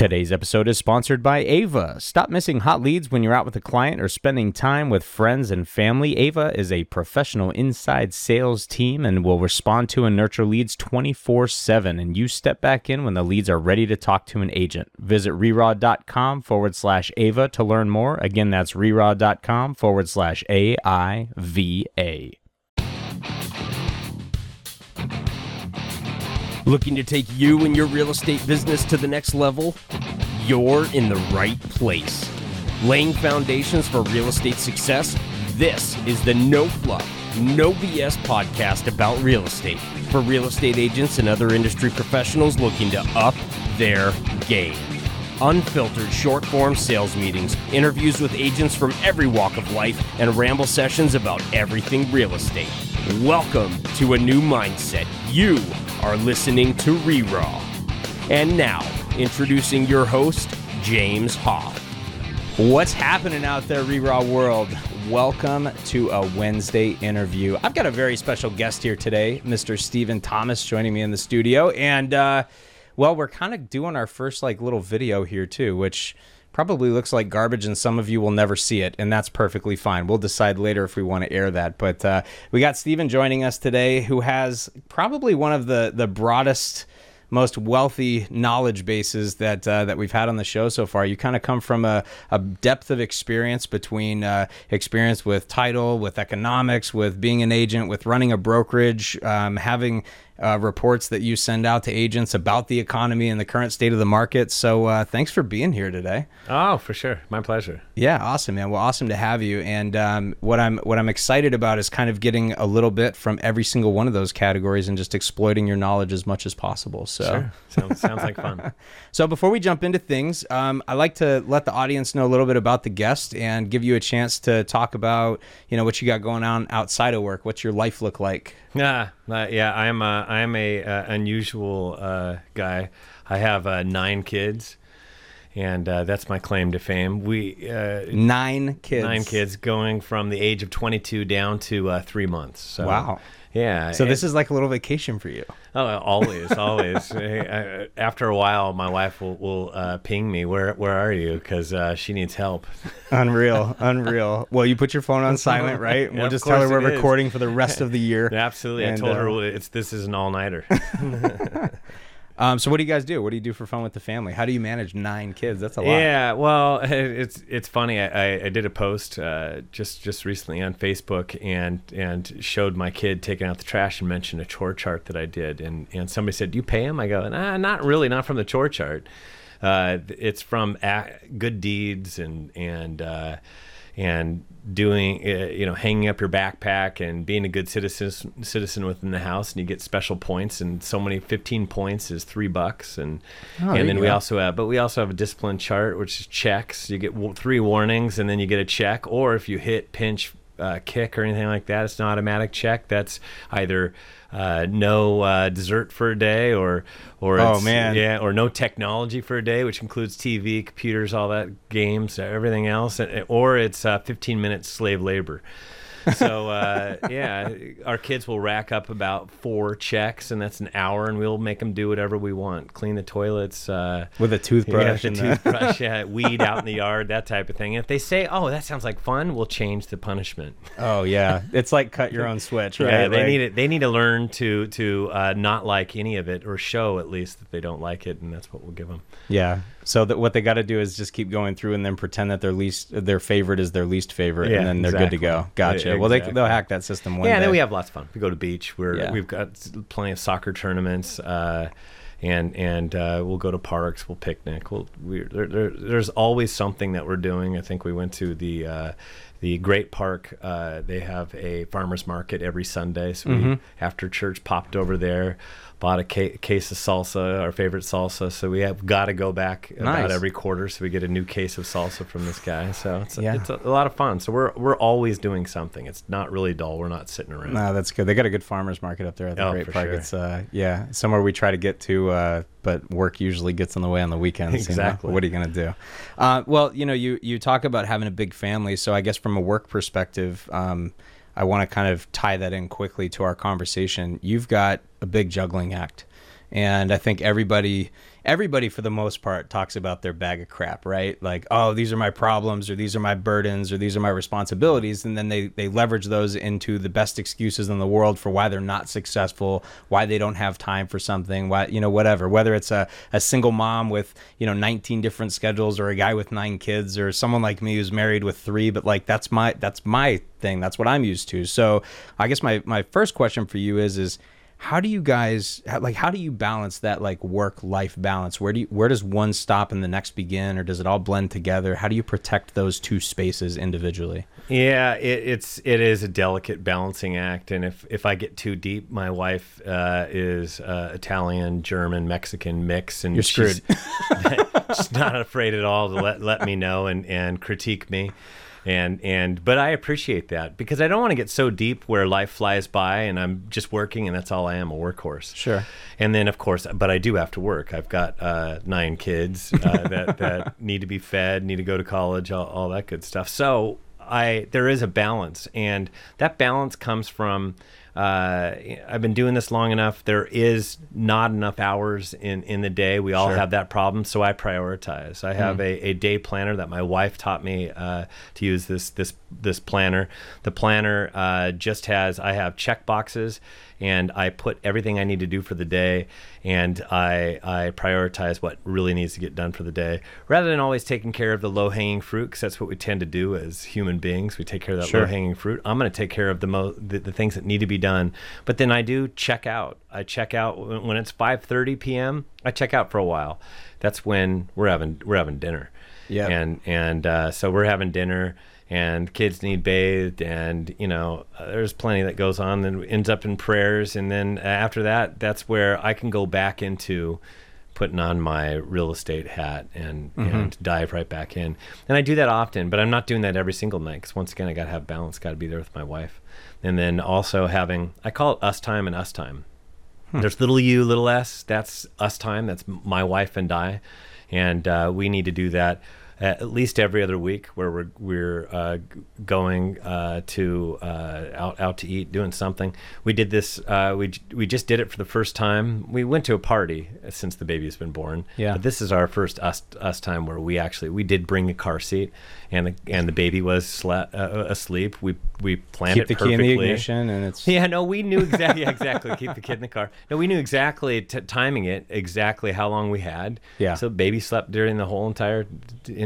Today's episode is sponsored by Aiva. Stop missing hot leads when you're out with a client or spending time with friends and family. Aiva is a professional inside sales team and will respond to and nurture leads 24 7. And you step back in when the leads are ready to talk to an agent. Visit reraw.com forward slash Aiva to learn more. Again, that's reraw.com forward slash A I V A. Looking to take you and your real estate business to the next level? You're in the right place. Laying foundations for real estate success? This is the No Fluff, No BS podcast about real estate for real estate agents and other industry professionals looking to up their game. Unfiltered short form sales meetings, interviews with agents from every walk of life, and ramble sessions about everything real estate. Welcome to a new mindset. You are listening to Reraw. And now, introducing your host, James Hoff. What's happening out there, Reraw world? Welcome to a Wednesday interview. I've got a very special guest here today, Mr. Stephen Thomas, joining me in the studio. And, uh, well, we're kind of doing our first, like, little video here, too, which probably looks like garbage and some of you will never see it and that's perfectly fine we'll decide later if we want to air that but uh, we got Stephen joining us today who has probably one of the the broadest most wealthy knowledge bases that uh, that we've had on the show so far. You kind of come from a, a depth of experience between uh, experience with title, with economics, with being an agent, with running a brokerage, um, having uh, reports that you send out to agents about the economy and the current state of the market. So uh, thanks for being here today. Oh, for sure, my pleasure. Yeah, awesome, man. Well, awesome to have you. And um, what I'm what I'm excited about is kind of getting a little bit from every single one of those categories and just exploiting your knowledge as much as possible. So sure. Sounds sounds like fun. so before we jump into things, um, I like to let the audience know a little bit about the guest and give you a chance to talk about you know what you got going on outside of work. What's your life look like? Yeah, uh, yeah. I'm a, I'm a uh, unusual uh, guy. I have uh, nine kids, and uh, that's my claim to fame. We uh, nine kids. Nine kids, going from the age of 22 down to three months. So, wow. Yeah. So this is like a little vacation for you. Oh, always, always. After a while, my wife will, will uh, ping me. Where Where are you? Because uh, she needs help. unreal, unreal. Well, you put your phone on silent, right? Yeah, we'll just tell her we're is. recording for the rest of the year. Absolutely. And, I told uh, her it's this is an all nighter. Um, so what do you guys do? What do you do for fun with the family? How do you manage nine kids? That's a lot. Yeah, well, it's it's funny. I, I, did a post uh, just just recently on Facebook and and showed my kid taking out the trash and mentioned a chore chart that I did, and and somebody said, "Do you pay him?" I go, "Nah, not really. Not from the chore chart. Uh, it's from good deeds and and." Uh, and doing uh, you know hanging up your backpack and being a good citizen citizen within the house and you get special points and so many 15 points is three bucks and Oh, and then we go. also have but we also have a discipline chart which is checks you get three warnings and then you get a check or if you hit pinch uh, kick or anything like that it's an automatic check that's either uh, no uh, dessert for a day or or Oh, it's- man. yeah or no technology for a day which includes tv computers all that games everything else or it's uh, 15 minutes slave labor so uh, yeah our kids will rack up about four checks and that's an hour and we'll make them do whatever we want clean the toilets uh, With a toothbrush yeah, and the toothbrush, yeah, weed out in the yard, that type of thing. If they say, "Oh, that sounds like fun," we'll change the punishment. Oh yeah, it's like cut your own switch, right? Yeah, they Like- need it. They need to learn to to uh, not like any of it, or show at least that they don't like it, and that's what we'll give them. Yeah. So that what they got to do is just keep going through and then pretend that their least their favorite is their least favorite, Yeah, and then they're good to go. Gotcha. Yeah, Well, they they'll hack that system one yeah, day. and then we have lots of fun. We go to beach. We're Yeah. we've got plenty of soccer tournaments. Uh, and and uh, we'll go to parks. We'll picnic. We'll we there, there, there's always something that we're doing. I think we went to the uh, the Great Park. Uh, they have a farmers market every Sunday. So Mm-hmm. after church popped over there, bought a ca- case of salsa, our favorite salsa. So we have got to go back Nice. about every quarter. So we get a new case of salsa from this guy. So it's a, Yeah. it's a, a lot of fun. So we're we're always doing something. It's not really dull. We're not sitting around. No, that's good. They got a good farmers market up there at the Oh, Great Park. sure. It's uh, yeah, somewhere we try to get to, uh, but work usually gets in the way on the weekends. you know? Exactly. What are you gonna do? Uh, well, you know, you you talk about having a big family, so I guess from a work perspective, um, I want to kind of tie that in quickly to our conversation. You've got a big juggling act. And I think everybody everybody for the most part talks about their bag of crap, right? Like, oh, these are my problems or these are my burdens or these are my responsibilities and then they they leverage those into the best excuses in the world for why they're not successful, why they don't have time for something, why you know whatever, whether it's a a single mom with, you know, 19 different schedules or a guy with 9 kids or someone like me who's married with 3, but like that's my that's my thing. That's what I'm used to. So, I guess my my first question for you is is how do you guys like how do you balance that like work life balance? Where do you where does one stop and the next begin or does it all blend together? How do you protect those two spaces individually? Yeah, it, it's it is a delicate balancing act, and if if I get too deep, my wife uh, is uh, Italian, German, Mexican mix, and You're she's, she's not afraid at all to let let me know and and critique me. And and but I appreciate that because I don't want to get so deep where life flies by and I'm just working and that's all I am a workhorse. Sure. And then of course, but I do have to work. I've got uh, nine kids uh, that that need to be fed, need to go to college, all, all that good stuff. So I there is a balance, and that balance comes from. Uh, I've been doing this long enough. There is not enough hours in, in the day. We all Sure. have that problem, so I prioritize. I have a, a day planner that my wife taught me uh, to use this this this planner. The planner uh, just has I have check boxes, and I put everything I need to do for the day, and I I prioritize what really needs to get done for the day, rather than always taking care of the low hanging fruit, because that's what we tend to do as human beings. We take care of that Sure. low hanging fruit. I'm going to take care of the, mo- the the things that need to be done, but then I do check out. I check out when when it's 5:30 p.m. I check out for a while. That's when we're having we're having dinner. Yeah. And and uh, so we're having dinner and kids need bathed and you know uh, there's plenty that goes on and ends up in prayers. And then after that that's where i can go back into putting on my real estate hat and and dive right back in. And i do that often but i'm not doing that every single night because once again i got to have balance got to be there with my wife. And then also having i call it us time and us time. There's little u, little s. That's us time. That's my wife and I, and uh, we need to do that at least every other week, where we're we're uh, going uh, to uh, out out to eat, doing something. We did this. Uh, we we just did it for the first time. We went to a party since the baby's been born. Yeah. But this is our first us us time where we actually we did bring a car seat, and the and the baby was sla- uh, asleep. We we planned keep it the key in the ignition and it's Yeah, no, we knew exactly. Yeah, exactly. Keep the kid in the car. No, we knew exactly t- timing it, exactly how long we had. Yeah. So baby slept during the whole entire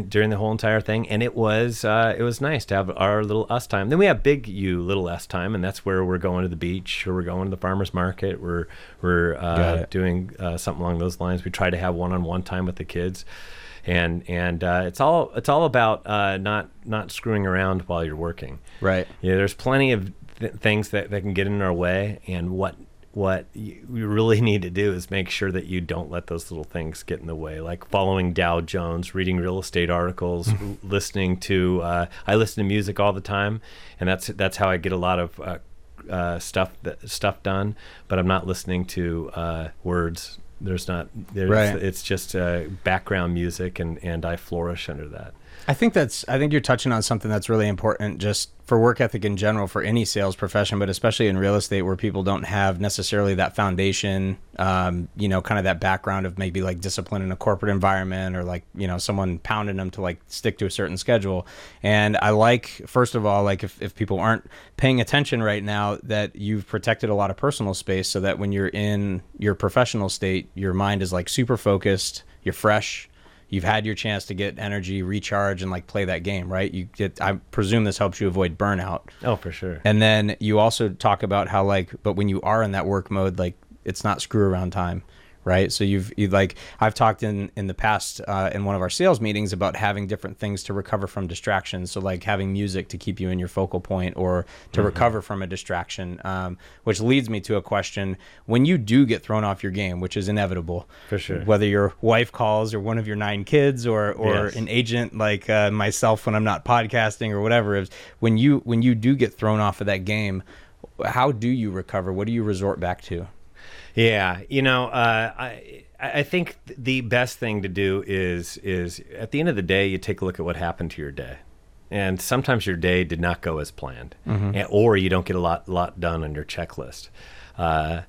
during the whole entire thing, and it was uh, it was nice to have our little us time. Then we have big you little us time, and that's where we're going to the beach or we're going to the farmers market. We're we're uh, doing uh, something along those lines. We try to have one on one time with the kids. And and uh, it's all it's all about uh, not not screwing around while you're working. right Yeah, there's plenty of th- things that, that can get in our way, and what what you really need to do is make sure that you don't let those little things get in the way, like following Dow Jones, reading real estate articles, listening to. Uh, I listen to music all the time, and that's that's how I get a lot of. Uh, uh, stuff that stuff done, but I'm not listening to uh, words. There's not. There's, Right. It's just uh, background music, and and I flourish under that. I think that's I think you're touching on something that's really important just for work ethic in general for any sales profession, but especially in real estate where people don't have necessarily that foundation, um, you know, kind of that background of maybe like discipline in a corporate environment or like, you know, someone pounding them to like stick to a certain schedule. And I like, first of all, like if, if people aren't paying attention right now, that you've protected a lot of personal space so that when you're in your professional state, your mind is like super focused, you're fresh, you've had your chance to get energy, recharge, and like play that game, right? You get. I presume this helps you avoid burnout. Oh, for sure. And then you also talk about how like, but when you are in that work mode, like it's not screw around time, right? So you've you like I've talked in in the past uh, in one of our sales meetings about having different things to recover from distractions. So like having music to keep you in your focal point or to Mm-hmm. recover from a distraction, um, which leads me to a question: When you do get thrown off your game, which is inevitable, For sure. whether your wife calls or one of your nine kids or or Yes. an agent like uh, myself when I'm not podcasting or whatever is when you when you do get thrown off of that game how do you recover what do you resort back to Yeah, you know, uh, I I think the best thing to do is is at the end of the day, you take a look at what happened to your day, and sometimes your day did not go as planned, and, or you don't get a lot lot done on your checklist. Uh,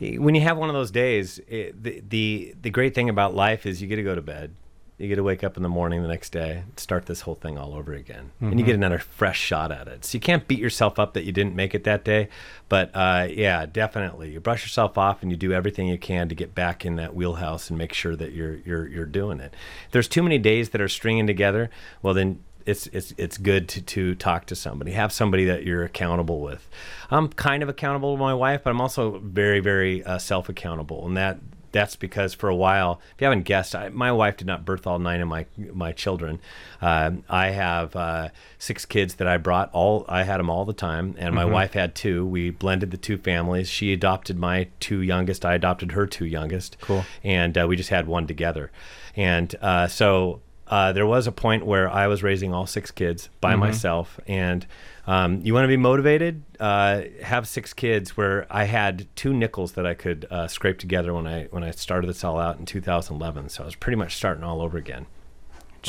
when you have one of those days, it, the, the the great thing about life is you get to go to bed. You get to wake up in the morning the next day, start this whole thing all over again, and you get another fresh shot at it. So you can't beat yourself up that you didn't make it that day, but uh, yeah, definitely, you brush yourself off and you do everything you can to get back in that wheelhouse and make sure that you're you're you're doing it. If there's too many days that are stringing together, well then it's it's it's good to to talk to somebody, have somebody that you're accountable with. I'm kind of accountable to my wife, but I'm also very very uh, self accountable, and that that's because for a while, if you haven't guessed, I, my wife did not birth all nine of my my children. Um, I have uh, six kids that I brought. All I had them all the time, and my wife had two. We blended the two families. She adopted my two youngest. I adopted her two youngest. Cool. And uh, we just had one together. And uh, so uh, there was a point where I was raising all six kids by myself, and um, you want to be motivated? Uh, have six kids. Where I had two nickels that I could uh, scrape together when I when I started this all out in 2011. So I was pretty much starting all over again,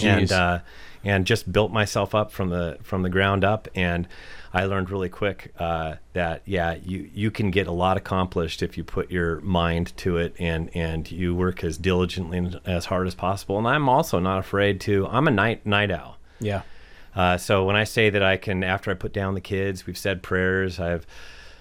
and uh, and just built myself up from the from the ground up. And I learned really quick uh, that yeah, you you can get a lot accomplished if you put your mind to it and and you work as diligently and as hard as possible. And I'm also not afraid to. I'm a night night owl. Yeah. Uh, so when I say that I can, after I put down the kids, we've said prayers. I've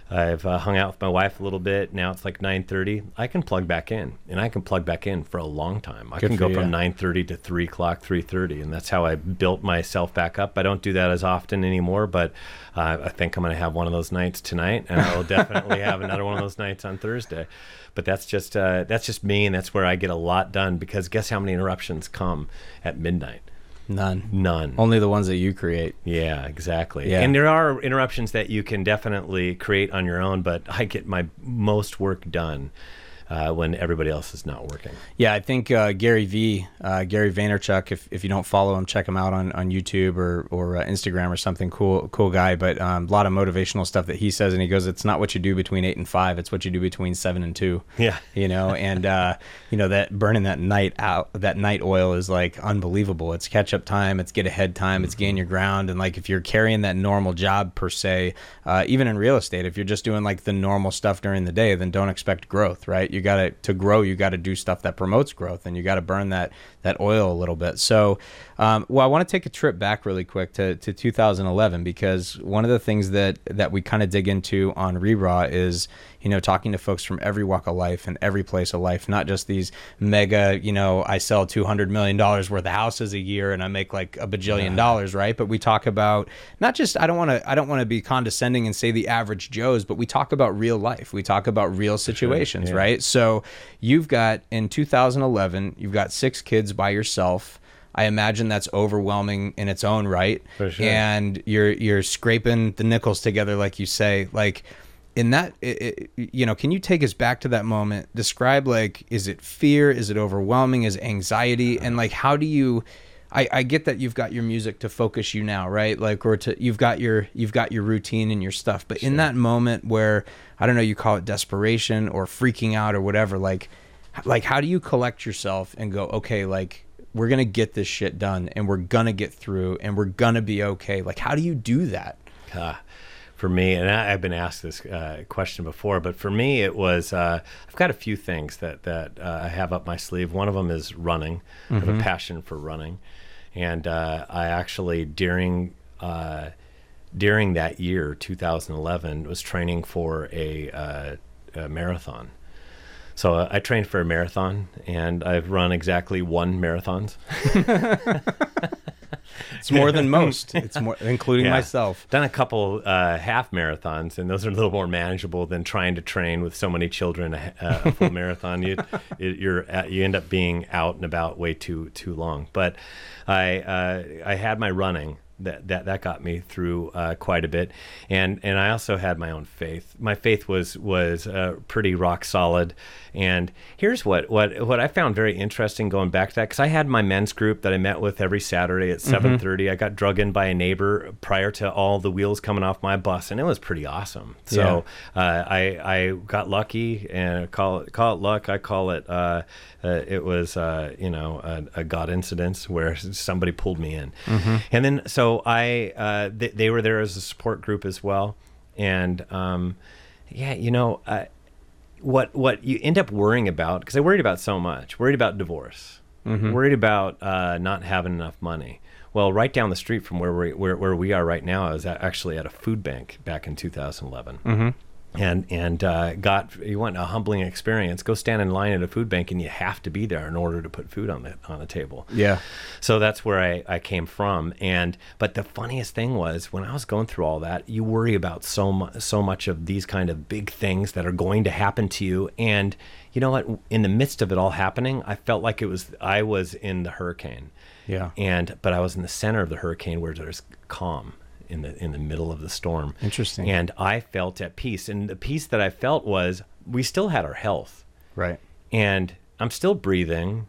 I've uh, hung out with my wife a little bit. Now it's like 9:30. I can plug back in, and I can plug back in for a long time. I Good can go from you. 9:30 to 3 o'clock, 3:30, and that's how I built myself back up. I don't do that as often anymore, but uh, I think I'm going to have one of those nights tonight, and I will definitely have another one of those nights on Thursday. But that's just uh, that's just me, and that's where I get a lot done because guess how many interruptions come at midnight? None. None. Only the ones that you create. Yeah, exactly. Yeah. And there are interruptions that you can definitely create on your own, but I get my most work done uh, when everybody else is not working. Yeah, I think uh, Gary V, uh, Gary Vaynerchuk. If, if you don't follow him, check him out on, on YouTube or or uh, Instagram or something. Cool cool guy, but um, a lot of motivational stuff that he says, and he goes, "It's not what you do between eight and five; it's what you do between seven and two. Yeah. you know, and uh, you know that burning that night out, that night oil is like unbelievable. It's catch up time, it's get ahead time, it's gain your ground, and like if you're carrying that normal job per se, uh, even in real estate, if you're just doing like the normal stuff during the day, then don't expect growth, right? You got to to grow, you got to do stuff that promotes growth, and you got to burn that that oil a little bit. So, um, well, I want to take a trip back really quick to, to 2011 because one of the things that that we kind of dig into on Reraw is you know talking to folks from every walk of life and every place of life, not just these mega, you know, I sell 200 million dollars worth of houses a year and I make like a bajillion dollars, right? But we talk about not just I don't want to I don't want to be condescending and say the average Joes, but we talk about real life. We talk about real situations, yeah. right? So you've got in 2011, you've got six kids by yourself. I imagine that's overwhelming in its own right. Sure. And you're you're scraping the nickels together, like you say. Like in that, i i you know, can you take us back to that moment? Describe like, is it fear? Is it overwhelming? Is it anxiety? And like, how do you? I, I get that you've got your music to focus you now, right? Like, or to you've got your you've got your routine and your stuff. But in that moment where I don't know, you call it desperation or freaking out or whatever, like, like how do you collect yourself and go, okay, like we're gonna get this shit done and we're gonna get through and we're gonna be okay. Like, how do you do that? Uh, for me, and I, I've been asked this uh, question before, but for me, it was uh, I've got a few things that that uh, I have up my sleeve. One of them is running. I have a passion for running, and uh, I actually during uh, during that year, 2011, was training for a, uh, a marathon. So uh, I trained for a marathon, and I've run exactly one marathons. It's more than most. It's more, including Yeah. myself. Done a couple uh, half marathons, and those are a little more manageable than trying to train with so many children a, a full marathon. You you're at, you end up being out and about way too too long. But I uh, I had my running. That, that that got me through uh, quite a bit, and and I also had my own faith. My faith was was uh, pretty rock solid. And here's what what what I found very interesting going back to that because I had my men's group that I met with every Saturday at 7:30. I got drug in by a neighbor prior to all the wheels coming off my bus, and it was pretty awesome. So uh, I I got lucky, and call it call it luck. I call it uh, uh, it was uh, you know a, a God incidence where somebody pulled me in, and then so I uh, they, they were there as a support group as well, and um, yeah, you know. I, what what you end up worrying about because I worried about so much. Worried about divorce. Worried about uh, not having enough money. Well, right down the street from where we where, where we are right now, I was at, actually at a food bank back in 2011 and and uh, got you want a humbling experience. Go stand in line at a food bank, and you have to be there in order to put food on the on the table. Yeah. So that's where I, I came from. And but the funniest thing was when I was going through all that, you worry about so mu- so much of these kind of big things that are going to happen to you. And you know what? In the midst of it all happening, I felt like it was I was in the hurricane. Yeah. And but I was in the center of the hurricane where there's calm in the in the middle of the storm. Interesting. And I felt at peace. And the peace that I felt was we still had our health Right. and I'm still breathing,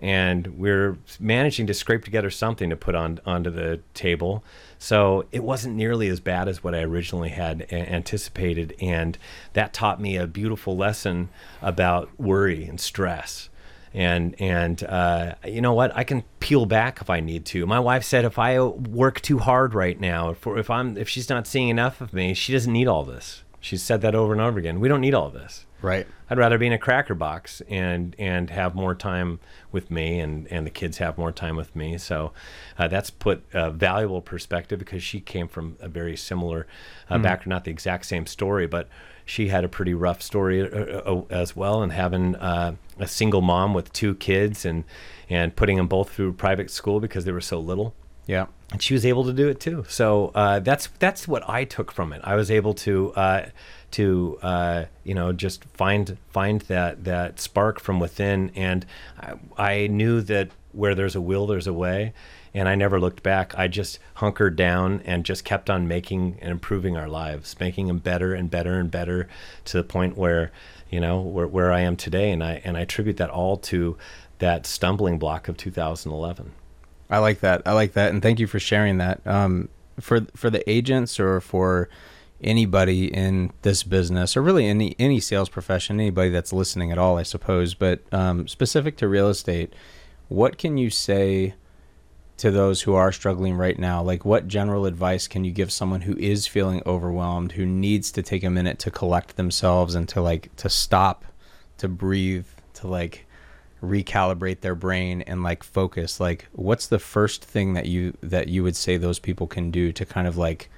and we're managing to scrape together something to put on onto the table. So it wasn't nearly as bad as what I originally had a- anticipated, and that taught me a beautiful lesson about worry and stress. And and uh, you know what? I can peel back if I need to. My wife said if I work too hard right now, if, if I'm if she's not seeing enough of me, she doesn't need all this. She's said that over and over again. We don't need all this. Right. I'd rather be in a cracker box and and have more time with me, and and the kids have more time with me. So uh, that's put a valuable perspective because she came from a very similar uh, background, not the exact same story, but she had a pretty rough story uh, uh, as well, and having uh, a single mom with two kids and and putting them both through private school because they were so little Yeah. and she was able to do it too. So uh, that's that's what I took from it. I was able to uh, to uh, you know just find find that that spark from within, and I, I knew that where there's a will, there's a way. And I never looked back. I just hunkered down and just kept on making and improving our lives, making them better and better and better to the point where, you know, where, where I am today. And I and I attribute that all to that stumbling block of 2011. I like that. I like that, and thank you for sharing that. Um, for for the agents or for anybody in this business, or really any any sales profession, anybody that's listening at all, I suppose. But um, specific to real estate, what can you say to those who are struggling right now? Like, what general advice can you give someone who is feeling overwhelmed, who needs to take a minute to collect themselves and to like to stop, to breathe, to like recalibrate their brain and like focus like what's the first thing that you that you would say those people can do to kind of like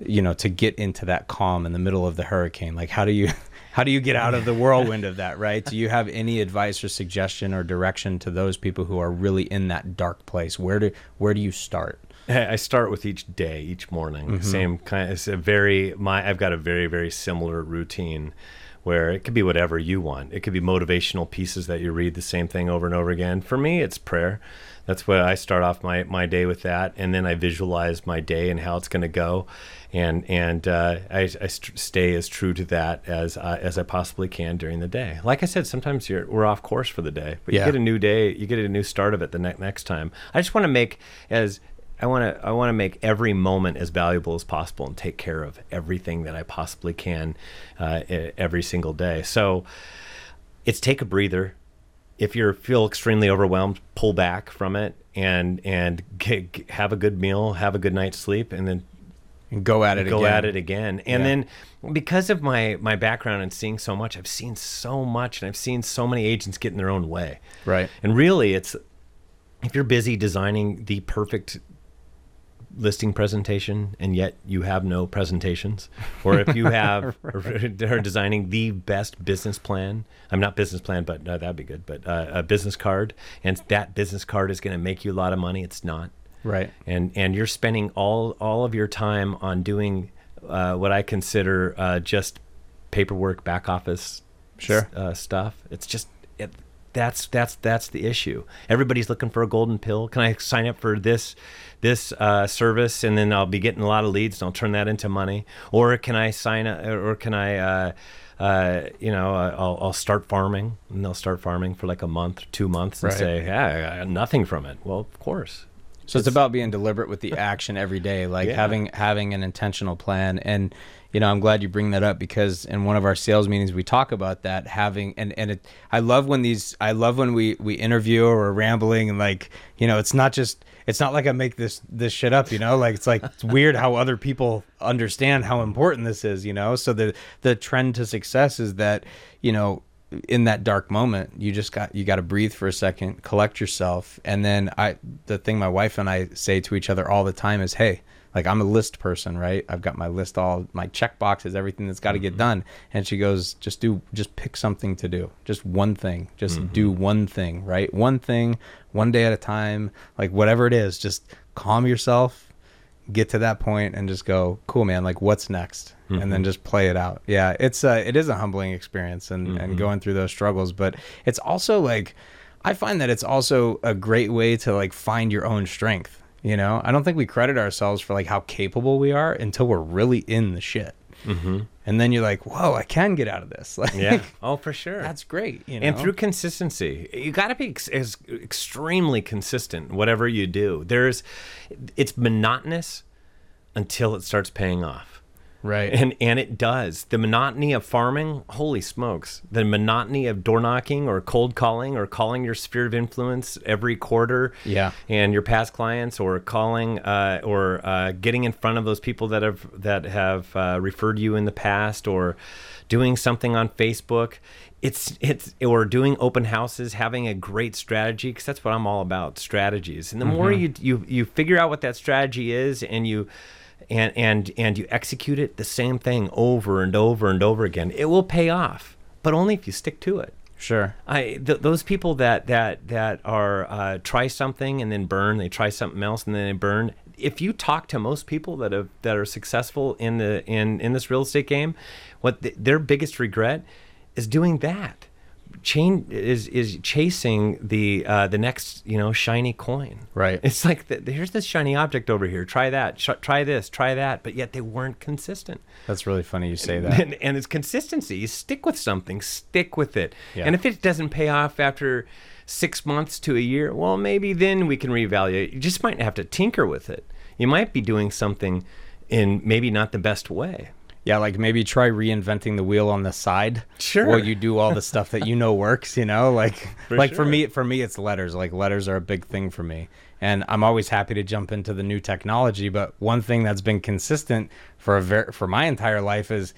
you know to get into that calm in the middle of the hurricane like how do you how do you get out of the whirlwind of that right do you have any advice or suggestion or direction to those people who are really in that dark place where do where do you start I start with each day, each morning. Mm-hmm. Same kind. It's a very my. I've got a very very similar routine, where it could be whatever you want. It could be motivational pieces that you read the same thing over and over again. For me, it's prayer. That's what I start off my, my day with that, and then I visualize my day and how it's going to go, and and uh, I, I st- stay as true to that as I, as I possibly can during the day. Like I said, sometimes you're we're off course for the day, but Yeah. you get a new day, you get a new start of it the ne- next time. I just want to make as I want to I want to make every moment as valuable as possible and take care of everything that I possibly can uh, every single day. So it's take a breather. If you feel extremely overwhelmed, pull back from it and and g- g- have a good meal, have a good night's sleep, and then and go at it go again at it again. And Yeah. then because of my my background and seeing so much, I've seen so much, and I've seen so many agents get in their own way. right And really, it's if you're busy designing the perfect listing presentation and yet you have no presentations, or if you have are designing the best business plan, I'm not business plan, but uh, that'd be good, but uh, a business card, and that business card is going to make you a lot of money. It's not right and and you're spending all all of your time on doing uh, what I consider uh, just paperwork, back office, Sure. uh, stuff. It's just that's that's that's the issue. Everybody's looking for a golden pill. Can I sign up for this this uh, service and then I'll be getting a lot of leads and I'll turn that into money? Or can I sign up, or can I? Uh, uh, you know, uh, I'll, I'll start farming, and they'll start farming for like a month, two months, and Right. say, "Yeah, I got nothing from it." Well, of course, So it's, about being deliberate with the action every day, like Yeah. having having an intentional plan. And you know, I'm glad you bring that up because in one of our sales meetings we talk about that having and and it, I love when these I love when we we interview or we're rambling and like you know it's not just it's not like I make this this shit up, you know. Like it's like it's weird how other people understand how important this is, you know. So the the trend to success is that you know in that dark moment you just got you got to breathe for a second collect yourself and then i the thing my wife and i say to each other all the time is hey like i'm a list person right? I've got my list all my check boxes everything that's got to get mm-hmm. done. And she goes just do just pick something to do. Just one thing. Just mm-hmm. do one thing right? One thing one day at a time. Like whatever it is just calm yourself get to that point and just go cool man. Like what's next and then mm-hmm. just play it out. Yeah it's uh it is a humbling experience and and going through those struggles. But it's also like i find that it's also a great way to like find your own strength you know i don't think we credit ourselves for like how capable we are until we're really in the shit mm-hmm. and then you're like whoa i can get out of this like Yeah. Oh, for sure. that's great you know and through consistency you got to be ex- as extremely consistent whatever you do there's it's monotonous until it starts paying off right. And and it does. The monotony of farming holy smokes. The monotony of door knocking or cold calling or calling your sphere of influence every quarter Yeah. and your past clients or calling uh, or uh, getting in front of those people that have that have uh, referred you in the past or doing something on Facebook. It's it's or doing open houses having a great strategy because that's what I'm all about strategies. And the more you you you figure out what that strategy is and you and and and you execute it the same thing over and over and over again it will pay off but only if you stick to it sure I th- those people that that that are uh, try something and then burn. They try something else and then they burn. If you talk to most people that have that are successful in the in in this real estate game, what th- their biggest regret is doing that. Chain is is chasing the uh, the next you know shiny coin. Right. It's like the, here's this shiny object over here. Try that. Sh- try this. Try that. But yet they weren't consistent. that's really funny you say that And, and it's consistency. You stick with something, stick with it. Yeah. And if it doesn't pay off after six months to a year, well, maybe then we can reevaluate. You just might have to tinker with it. You might be doing something in maybe not the best way. Yeah, like maybe try reinventing the wheel on the side. Sure. While you do all the stuff that you know works, you know, like For like for me for me it's letters. Like letters are a big thing for me. And I'm always happy to jump into the new technology, but one thing that's been consistent for a ver- for my entire life is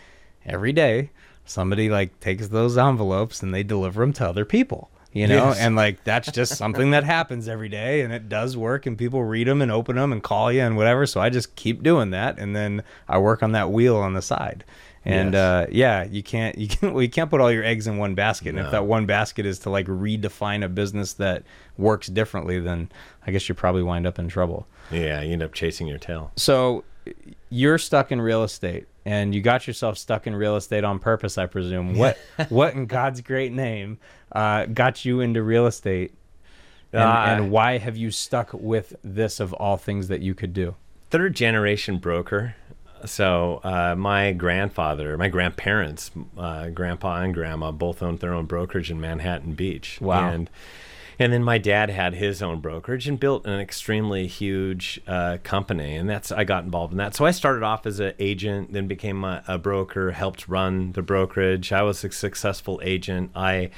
every day somebody like takes those envelopes and they deliver them to other people. You know, Yes. and like that's just something that happens every day and it does work and people read them and open them and call you and whatever. So I just keep doing that and then I work on that wheel on the side. And Yes. uh, yeah, you can't you can well, you can't put all your eggs in one basket. And if that one basket is to like redefine a business that works differently, then I guess you probably wind up in trouble. Yeah, you end up chasing your tail. So you're stuck in real estate and you got yourself stuck in real estate on purpose, I presume. What what in God's great name uh, got you into real estate? And, Uh, and why have you stuck with this of all things that you could do? third generation broker. So uh, my grandfather, my grandparents, uh, grandpa and grandma both owned their own brokerage in Manhattan Beach. Wow. And and then my dad had his own brokerage and built an extremely huge uh, company, and that's I got involved in that. So I started off as an agent, then became a, a broker, helped run the brokerage. I was a successful agent. I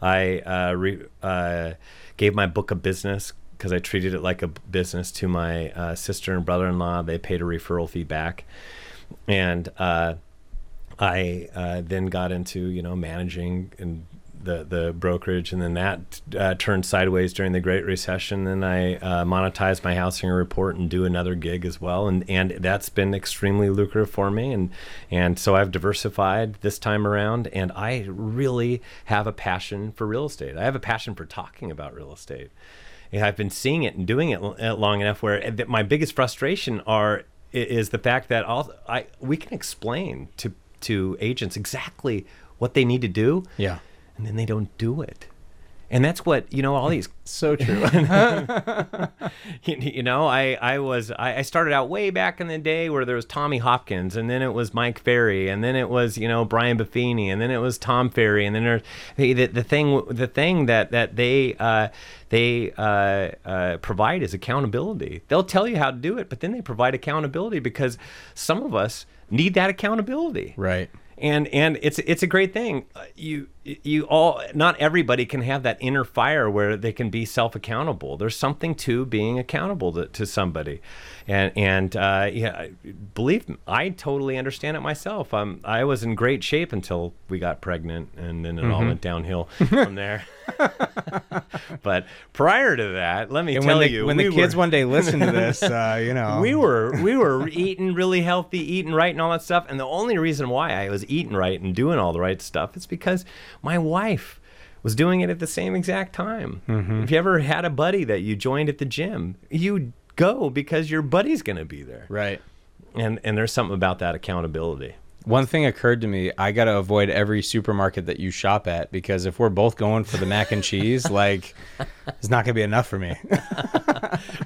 I uh, re, uh, gave my book of business because I treated it like a business to my uh, sister and brother-in-law. They paid a referral fee back, and uh, I uh, then got into you know managing and the the brokerage, and then that uh, turned sideways during the Great Recession. Then I uh, monetized my housing report and do another gig as well, and and that's been extremely lucrative for me. And and so I've diversified this time around, and I really have a passion for real estate. I have a passion for talking about real estate. And I've been seeing it and doing it uh, long enough where my biggest frustration are is the fact that all I we can explain to to agents exactly what they need to do Yeah. And then they don't do it. And that's what you know. All these So true. you, you know, I, I was I, I started out way back in the day where there was Tommy Hopkins, and then it was Mike Ferry, and then it was you know Brian Buffini, and then it was Tom Ferry, and then the, the, the thing the thing that that they uh, they uh, uh, provide is accountability. They'll tell you how to do it, but then they provide accountability because some of us need that accountability right. and and it's it's a great thing. Uh, You you all not everybody can have that inner fire where they can be self accountable. There's something to being accountable to, to somebody, and and uh, yeah, believe me, I totally understand it myself. Um, I was in great shape until we got pregnant, and then it Mm-hmm. all went downhill from there. but prior to that, let me And tell when the, you, when we the kids were- one day listen to this, uh, you know, we were we were eating really healthy, eating right, and all that stuff. And the only reason why I was eating right and doing all the right stuff is because my wife was doing it at the same exact time. Mm-hmm. If you ever had a buddy that you joined at the gym, you go because your buddy's going to be there. right. And and there's something about that accountability. One thing occurred to me: I got to avoid every supermarket that you shop at because if we're both going for the mac and cheese, like, it's not gonna be enough for me.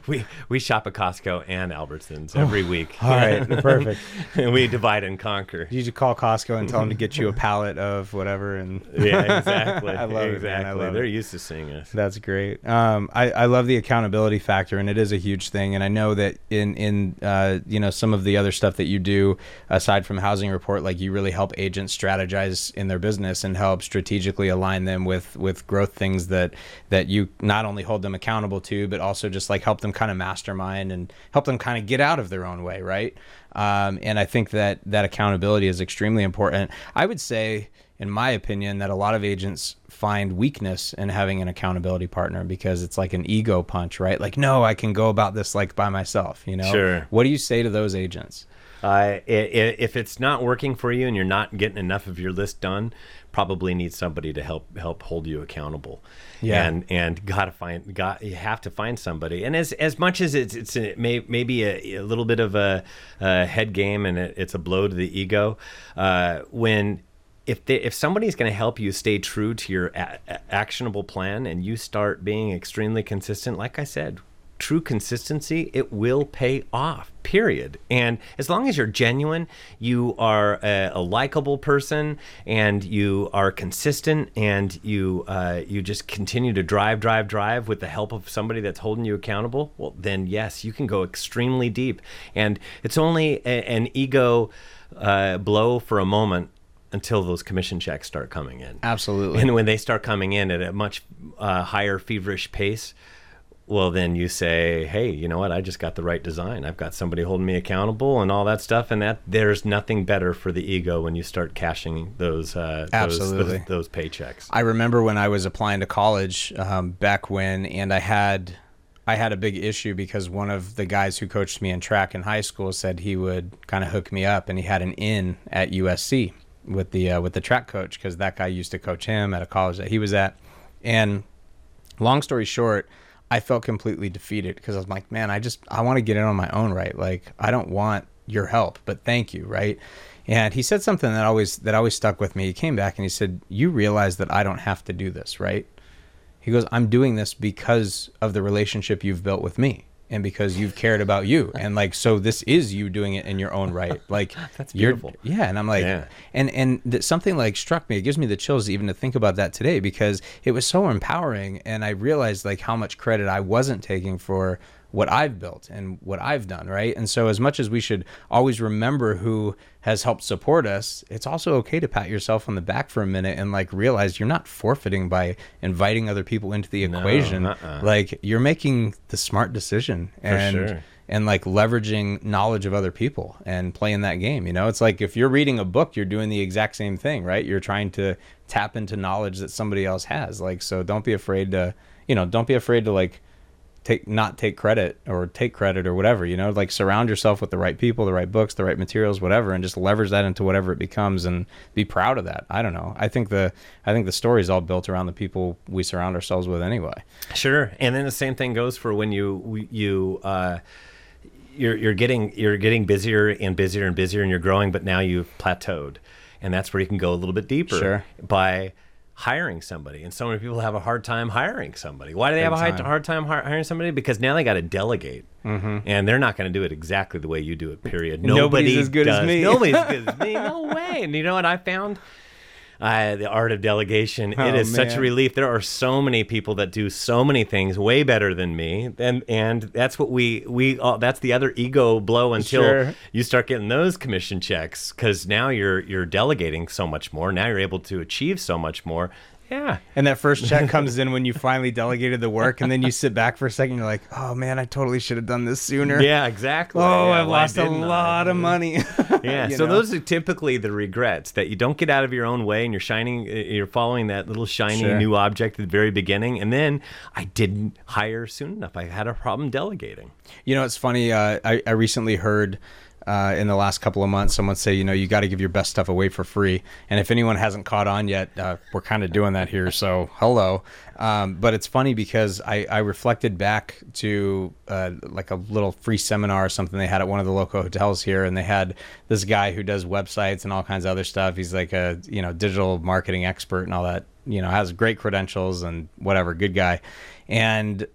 We we shop at Costco and Albertsons every week. All right, perfect. and we divide and conquer. You should call Costco and tell them to get you a pallet of whatever, and Yeah, exactly. I love it, exactly. man. I love They're it. used to seeing us. That's great. Um, I, I love the accountability factor, and it is a huge thing. And I know that in in uh, you know some of the other stuff that you do aside from housing report, like you really help agents strategize in their business and help strategically align them with with growth things that that you not only hold them accountable to, but also just like help them kind of mastermind and help them kind of get out of their own way, right? Um, and I think that that accountability is extremely important. I would say in my opinion, that a lot of agents find weakness in having an accountability partner because it's like an ego punch, right? Like, no, I can go about this like by myself, you know? Sure. What do you say to those agents? Uh, if it's not working for you and you're not getting enough of your list done, probably need somebody to help help hold you accountable. Yeah. And and gotta find got you have to find somebody. And as as much as it's it's a, may, maybe a, a little bit of a, a head game and it, it's a blow to the ego, uh, when if they, if somebody's going to help you stay true to your a- actionable plan and you start being extremely consistent, like I said, true consistency, it will pay off. Period. And as long as you're genuine, you are a, a likable person, and you are consistent, and you uh, you just continue to drive, drive, drive with the help of somebody that's holding you accountable. Well, then yes, you can go extremely deep. And it's only a, an ego uh, blow for a moment until those commission checks start coming in. Absolutely. And when they start coming in at a much uh, higher feverish pace, well, then you say, "Hey, you know what? I just got the right design. I've got somebody holding me accountable, and all that stuff." And that there's nothing better for the ego when you start cashing those uh, those- Absolutely. those, those paychecks. I remember when I was applying to college um, back when, and I had I had a big issue because one of the guys who coached me in track in high school said he would kind of hook me up, and he had an in at USC with the uh, with the track coach because that guy used to coach him at a college that he was at, and long story short. I felt completely defeated because I was like, man, I just I want to get in on my own right. Like I don't want your help, but thank you, right? And he said something that always that always stuck with me. He came back and he said, "You realize that I don't have to do this, right?" He goes, "I'm doing this because of the relationship you've built with me." And because you've cared about you, and like so, this is you doing it in your own right. Like That's you're- beautiful. yeah, and I'm like, Yeah. and and th- something like struck me. It gives me the chills even to think about that today because it was so empowering, and I realized like how much credit I wasn't taking for what I've built and what I've done, right? And so, as much as we should always remember who has helped support us, it's also okay to pat yourself on the back for a minute and like realize you're not forfeiting by inviting other people into the equation. uh-uh. Like you're making the smart decision, and sure. and like leveraging knowledge of other people and playing that game. You know, it's like if you're reading a book, you're doing the exact same thing, right? You're trying to tap into knowledge that somebody else has. Like, so don't be afraid to, you know, don't be afraid to like take not take credit or take credit or whatever. You know, like surround yourself with the right people, the right books, the right materials, whatever, and just leverage that into whatever it becomes and be proud of that. I don't know. I think the I think the story is all built around the people we surround ourselves with anyway. Sure, and then the same thing goes for when you you uh, you're you're getting you're getting busier and busier and busier, and you're growing, but now you've plateaued, and that's where you can go a little bit deeper Sure. by hiring somebody, and so many people have a hard time hiring somebody. Why do they Big have a hard, time. hard time hiring somebody? Because now they got to delegate, Mm-hmm. and they're not going to do it exactly the way you do it. Period. Nobody's Nobody as good as me. Nobody's as good as me. No way. And you know what I found? Uh, the art of delegation. Oh, it is such a relief. There are so many people that do so many things way better than me, and and that's what we we uh, that's the other ego blow until Sure. you start getting those commission checks because now you're you're delegating so much more. Now you're able to achieve so much more. Yeah. And that first check comes in when you finally delegated the work, and then you sit back for a second. You're like, "Oh man, I totally should have done this sooner." Yeah, exactly. Oh, Yeah, I've lost a didn't I? lot of money. Yeah, so know? those are typically the regrets that you don't get out of your own way and you're shining, uh, you're following that little shiny Sure. new object at the very beginning. And then I didn't hire soon enough. I had a problem delegating. You know, it's funny. Uh, I, I recently heard uh, in the last couple of months someone say, you know, you got to give your best stuff away for free. And if anyone hasn't caught on yet, uh, we're kind of doing that here. So hello. Um, but it's funny because I, I reflected back to uh, like a little free seminar or something they had at one of the local hotels here, and they had this guy who does websites and all kinds of other stuff. He's like a you know digital marketing expert and all that. You know, has great credentials and whatever, good guy. And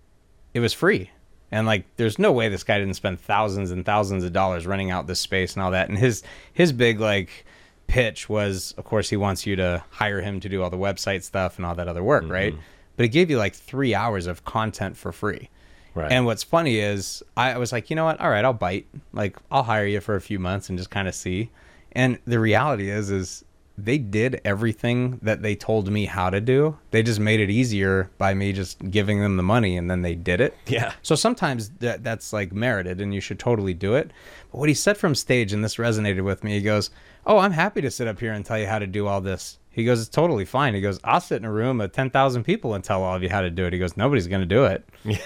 it was free. And like there's no way this guy didn't spend thousands and thousands of dollars renting out this space and all that. And his his big like pitch was of course he wants you to hire him to do all the website stuff and all that other work, right? Mm-hmm. But it gave you like 3 hours of content for free. Right. And what's funny is I was like, you know what? All right, I'll bite. Like I'll hire you for a few months and just kind of see. And the reality is is they did everything that they told me how to do. They just made it easier by me just giving them the money and then they did it. Yeah. So sometimes that that's like merited and you should totally do it. But what he said from stage and this resonated with me. He goes, "Oh, I'm happy to sit up here and tell you how to do all this." He goes, "It's totally fine." He goes, "I'll sit in a room of 10,000 people and tell all of you how to do it." He goes, "Nobody's going to do it."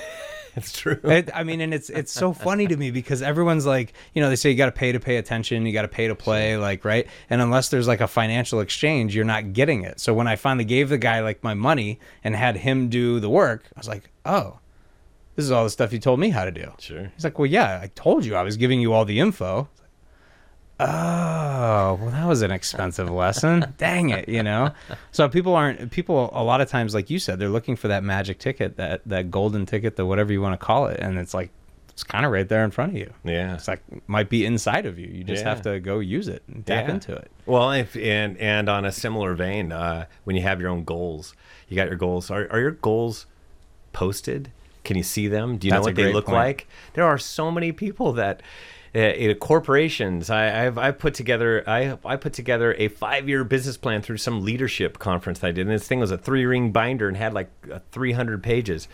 It's true. It, I mean, and it's it's so funny to me because everyone's like, you know, they say you got to pay to pay attention, you got to pay to play, like right. And unless there's like a financial exchange, you're not getting it. So when I finally gave the guy like my money and had him do the work, I was like, oh, this is all the stuff you told me how to do. Sure. He's like, well, yeah, I told you I was giving you all the info. Oh, well, that was an expensive lesson. Dang it, you know. So people aren't people a lot of times, like you said, they're looking for that magic ticket, that that golden ticket, the whatever you want to call it, and it's like it's kind of right there in front of you. Yeah. It's like might be inside of you. You just Yeah. have to go use it and tap Yeah. into it. Well, if and and on a similar vein, uh, when you have your own goals, you got your goals. Are are your goals posted? Can you see them? Do you That's know what they look point. like? There are so many people that. Uh, corporations, I, I've I put together I I put together a five year business plan through some leadership conference that I did, and this thing was a three ring binder and had like uh, three hundred pages.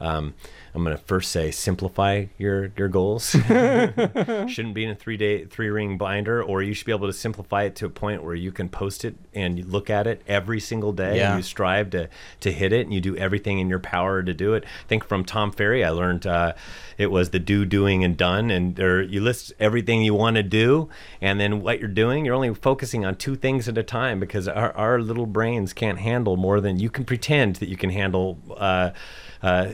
Um, I'm gonna first say simplify your your goals. Shouldn't be in a three day three ring binder, or you should be able to simplify it to a point where you can post it and you look at it every single day. Yeah. And you strive to to hit it, and you do everything in your power to do it. I think from Tom Ferry, I learned uh, it was the do, doing, and done, and there you list everything you want to do, and then what you're doing. You're only focusing on two things at a time because our our little brains can't handle more than you can pretend that you can handle. Uh, uh,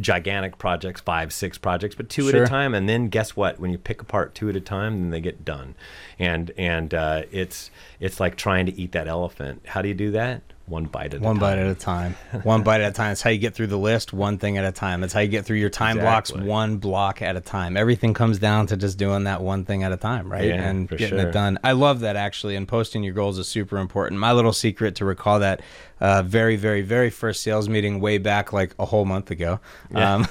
gigantic projects, five, six projects, but two at a time. And then guess what? When you pick apart two at a time, then they get done. And and uh, it's it's like trying to eat that elephant. How do you do that? One bite at One a time. bite at a time. One bite at a time. That's how you get through the list, one thing at a time. That's how you get through your time blocks, one block at a time. Everything comes down to just doing that one thing at a time, right? Yeah, and getting sure. it done. I love that actually, and posting your goals is super important. My little secret to recall that uh, very, very, very first sales meeting way back like a whole month ago. Um,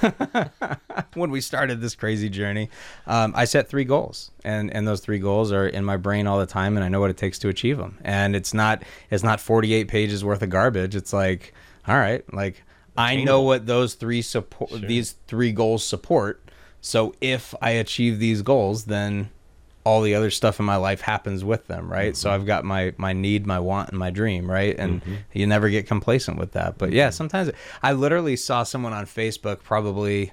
when we started this crazy journey, um, I set three goals, and and those three goals are in my brain all the time, and I know what it takes to achieve them. And it's not it's not 48 pages worth of garbage. It's like, all right, like I know what those three support these three goals support. So if I achieve these goals, then all the other stuff in my life happens with them, right? So mm-hmm. I've got my my need, my want, and my dream, right? And mm-hmm. you never get complacent with that. But yeah, mm-hmm. sometimes I literally saw someone on Facebook probably.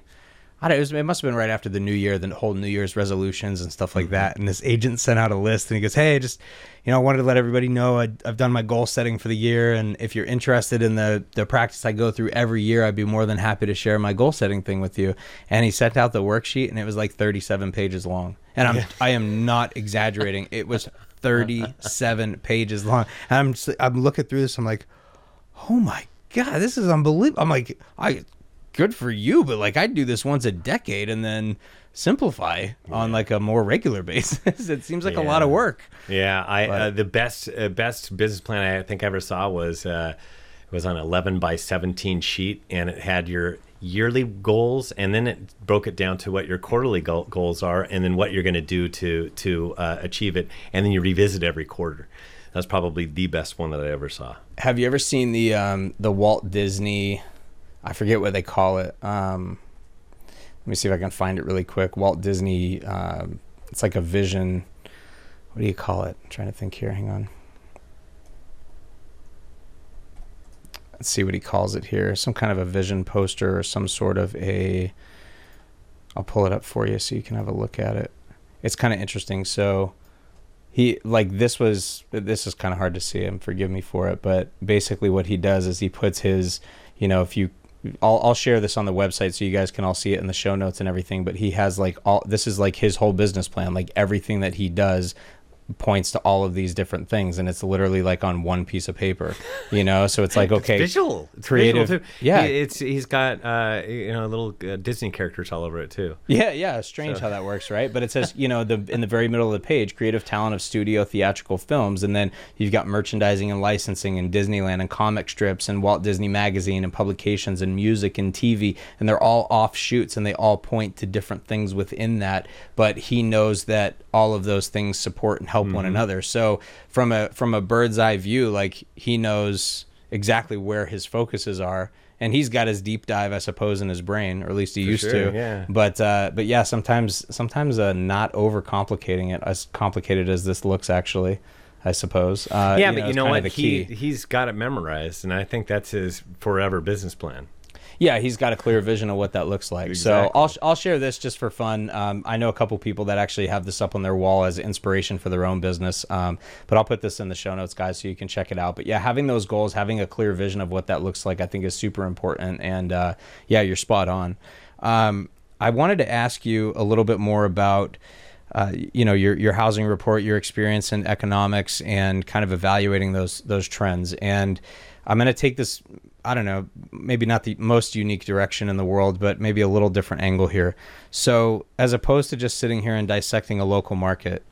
I don't, it, was, it must have been right after the new year, the whole New Year's resolutions and stuff like mm-hmm. that. And this agent sent out a list and he goes, Hey, just, you know, I wanted to let everybody know I, I've done my goal setting for the year. And if you're interested in the, the practice I go through every year, I'd be more than happy to share my goal setting thing with you. And he sent out the worksheet and it was like 37 pages long. And I'm, I am not exaggerating. It was 37 pages long. And I'm, just, I'm looking through this. I'm like, oh my god, this is unbelievable. I'm like, I good for you, but like I'd do this once a decade and then simplify on like a more regular basis. it seems like a lot of work. Yeah, I uh, the best uh, best business plan I think I ever saw was uh, was on 11 by 17 sheet, and it had your yearly goals, and then it broke it down to what your quarterly goal, goals are, and then what you're going to do to to uh, achieve it, and then you revisit every quarter. That's probably the best one that I ever saw. Have you ever seen the um the Walt Disney I forget what they call it. Um let me see if I can find it really quick. Walt Disney um it's like a vision what do you call it? I'm trying to think here. Hang on. Let's see what he calls it here. Some kind of a vision poster or some sort of a I'll pull it up for you so you can have a look at it. It's kind of interesting. So he like this was this is kind of hard to see him forgive me for it but basically what he does is he puts his you know if you I'll, I'll share this on the website so you guys can all see it in the show notes and everything but he has like all this is like his whole business plan like everything that he does points to all of these different things and it's literally like on one piece of paper you know so it's like okay It's visual, it's creative- visual yeah. He- it's he's got uh, you know little uh, Disney characters all over it too. Yeah, yeah, strange how that works, right? But it says, you know, the in the very middle of the page, creative talent of studio theatrical films, and then you've got merchandising and licensing and Disneyland and comic strips and Walt Disney Magazine and publications and music and TV, and they're all offshoots and they all point to different things within that. But he knows that all of those things support and help one another. So from a from a bird's eye view, like he knows exactly where his focuses are. And he's got his deep dive, I suppose, in his brain, or at least he used sure, to yeah. but uh, but yeah, sometimes sometimes uh, not overcomplicating it as complicated as this looks actually. I suppose. Uh, yeah, but you know what? He he's got it memorized, and I think that's his forever business plan. Yeah, he's got a clear vision of what that looks like. So I'll I'll share this just for fun. Um, I know a couple people that actually have this up on their wall as inspiration for their own business. Um, but I'll put this in the show notes, guys, so you can check it out. But yeah, having those goals, having a clear vision of what that looks like, I think is super important. And uh, yeah, you're spot on. Um, I wanted to ask you a little bit more about. Uh, you know your your housing report, your experience in economics, and kind of evaluating those those trends. And I'm going to take this, I don't know, maybe not the most unique direction in the world, but maybe a little different angle here. So as opposed to just sitting here and dissecting a local market,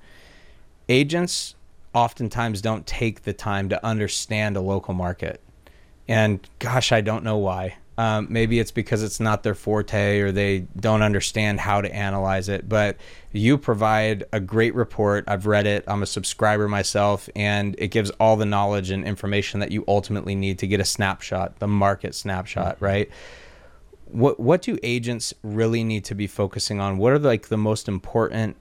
agents oftentimes don't take the time to understand a local market. And gosh, I don't know why. Um, maybe it's because it's not their forte or they don't understand how to analyze it. But you provide a great report. I've read it. I'm a subscriber myself, and it gives all the knowledge and information that you ultimately need to get a snapshot, the market snapshot, right? What what do agents really need to be focusing on? What are like the most important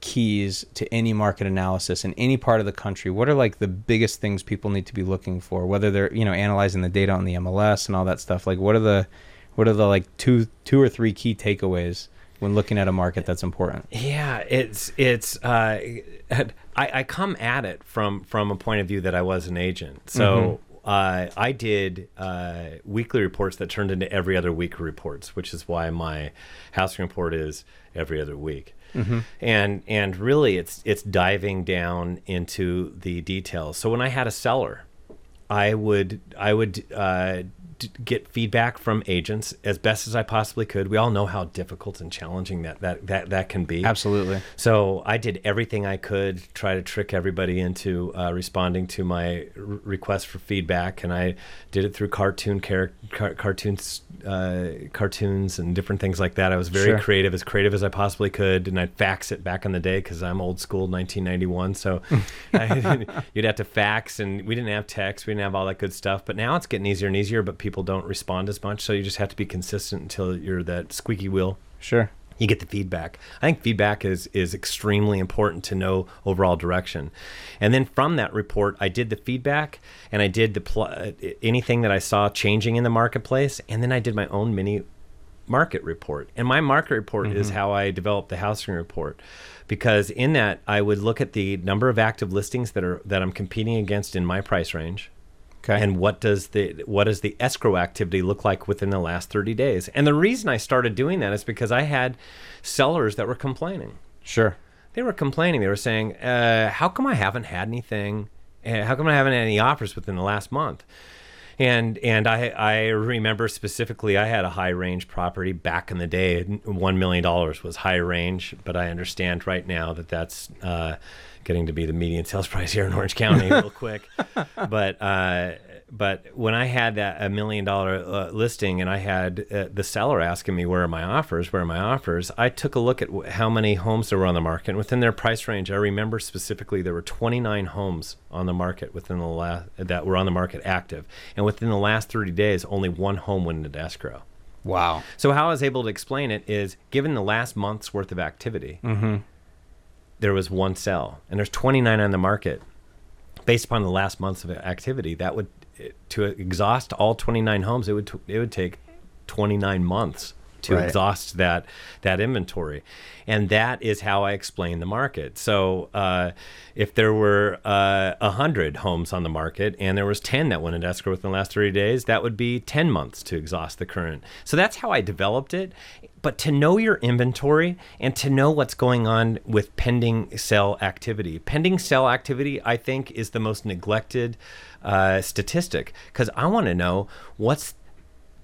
keys to any market analysis in any part of the country what are like the biggest things people need to be looking for whether they're you know analyzing the data on the MLS and all that stuff like what are the what are the like two two or three key takeaways when looking at a market that's important Yeah, it's it's. Uh, I, I come at it from from a point of view that I was an agent. So uh, I did uh, weekly reports that turned into every other week reports, which is why my housing report is every other week. And and really, it's it's diving down into the details. So when I had a seller, I would I would uh, get feedback from agents as best as I possibly could. We all know how difficult and challenging that that that, that can be. absolutely So I did everything I could try to trick everybody into uh, responding to my r- request for feedback, and I did it through cartoon char- car- cartoons, uh, cartoons, and different things like that. I was very Sure. creative, as creative as I possibly could, and I'd fax it back in the day because I'm old school, 1991. So I, you'd have to fax, and we didn't have text, we didn't have all that good stuff. But now it's getting easier and easier, but people don't respond as much. So you just have to be consistent until you're that squeaky wheel sure you get the feedback. I think feedback is is extremely important to know overall direction. And then from that report, I did the feedback and I did the pl- uh, anything that I saw changing in the marketplace, and then I did my own mini market report. And my market report is how I developed the housing report. Because in that I would look at the number of active listings that are that I'm competing against in my price range okay. And what does the what does the escrow activity look like within the last 30 days? And the reason i started doing that is because i had sellers that were complaining. Sure. They were complaining. They were saying uh, how come i haven't had anything uh, how come i haven't had any offers within the last month And and I I remember specifically I had a high range property back in the day. One million dollars was high range, but I understand right now that that's uh, getting to be the median sales price here in Orange County real quick. But uh, but when I had that a million dollar uh, listing and I had uh, the seller asking me where are my offers, where are my offers, I took a look at w- how many homes there were on the market. And within their price range, I remember specifically there were 29 homes on the market within the last that were on the market active. And within the last 30 days, only one home went into escrow. Wow. So how I was able to explain it is given the last month's worth of activity, there was one sell, and there's 29 on the market. Based upon the last months of activity, that would to exhaust all 29 homes, it would t- it would take 29 months to Right. exhaust that that inventory, and that is how I explain the market. So uh, if there were uh, a hundred homes on the market and there was 10 that went into escrow within the last 30 days, that would be 10 months to exhaust the current. So that's how I developed it. But to know your inventory and to know what's going on with pending sell activity, pending sell activity, I think, is the most neglected uh, statistic because I want to know what's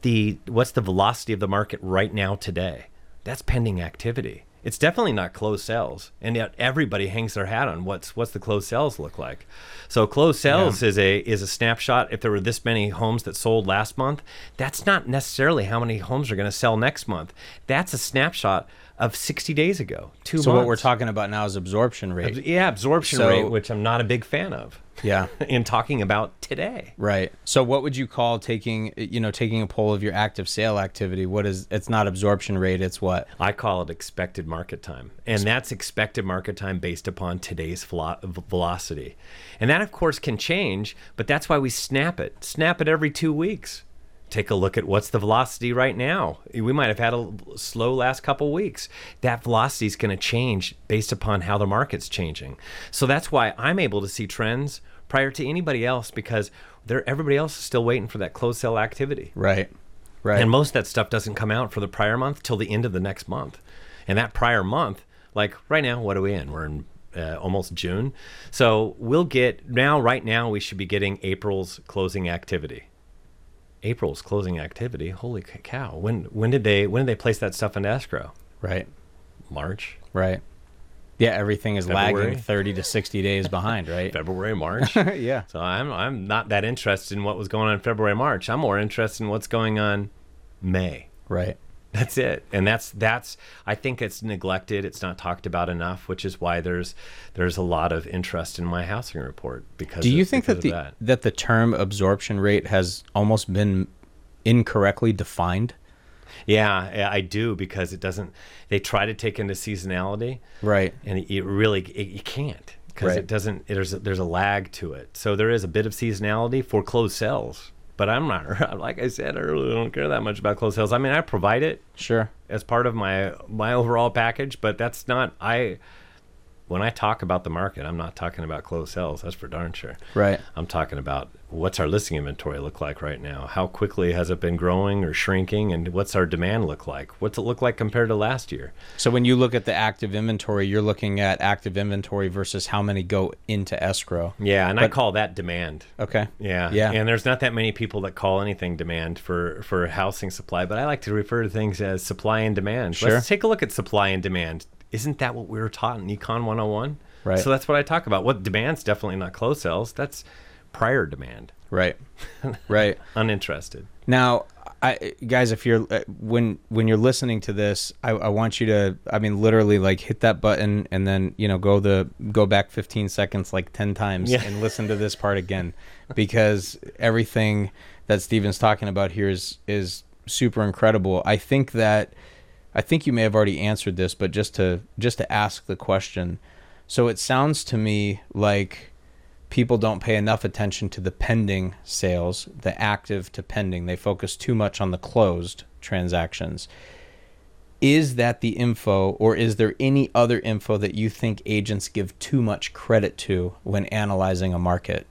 the what's the velocity of the market right now today. That's pending activity. It's definitely not closed sales, and yet everybody hangs their hat on what's what's the closed sales look like. So closed sales is a is a snapshot. If there were this many homes that sold last month, that's not necessarily how many homes are going to sell next month. That's a snapshot of 60 days ago, two So months. what we're talking about now is absorption rate. yeah, absorption So- rate, which I'm not a big fan of Yeah. in talking about today. Right. So what would you call taking you know taking a poll of your active sale activity? What is it's not absorption rate, it's what? I call it expected market time. And that's expected market time based upon today's velo- velocity. And that, of course, can change, but that's why we snap it. Snap it every two weeks. Take a look at what's the velocity right now. We might have had a slow last couple weeks. That velocity is going to change based upon how the market's changing. So that's why I'm able to see trends prior to anybody else because they're, everybody else is still waiting for that closed sale activity. Right. Right. And most of that stuff doesn't come out for the prior month till the end of the next month. And that prior month, like right now, what are we in? We're in uh, almost June. So we'll get now, right now, we should be getting April's closing activity. April's closing activity. Holy cow! When when did they when did they place that stuff into escrow? right. March, Right. Yeah, everything is February? lagging 30 to 60 days behind, right? February, March. yeah. So I'm I'm not that interested in what was going on in February, March. I'm more interested in what's going on May. Right. That's it, and that's that's. I think it's neglected. It's not talked about enough, which is why there's there's a lot of interest in my housing report because. Do you of- think that the that that the term absorption rate has almost been incorrectly defined? Yeah, I do because it doesn't. They try to take into seasonality, Right. and it, it really it, you can't because Right. it doesn't. There's a, there's a lag to it, so there is a bit of seasonality for closed sales. But I'm not like I said, I really don't care that much about closed sales. I mean, I provide it Sure. as part of my my overall package, but that's not I. When I talk about the market, I'm not talking about closed sales. That's for darn sure. Right. I'm talking about what's our listing inventory look like right now? How quickly has it been growing or shrinking? And what's our demand look like? What's it look like compared to last year? So when you look at the active inventory, you're looking at active inventory versus how many go into escrow. Yeah, and I call that demand. Okay. Yeah, Yeah. And there's not that many people that call anything demand for for housing supply, but I like to refer to things as supply and demand. Sure. Let's take a look at supply and demand. Isn't that what we were taught in Econ 101? Right. So that's what I talk about. What demand's definitely not closed sales. That's prior demand. Right. right. Uninterested. Now, I guys, if you're uh, when when you're listening to this, I, I want you to, I mean, literally, like hit that button and then you know go the go back 15 seconds like 10 times Yeah. and listen to this part again, because everything that Steven's talking about here is is super incredible. I think that I think you may have already answered this, but just to just to ask the question. So it sounds to me like people don't pay enough attention to the pending sales, the active to pending. They focus too much on the closed transactions. Is that the info, or is there any other info that you think agents give too much credit to when analyzing a market?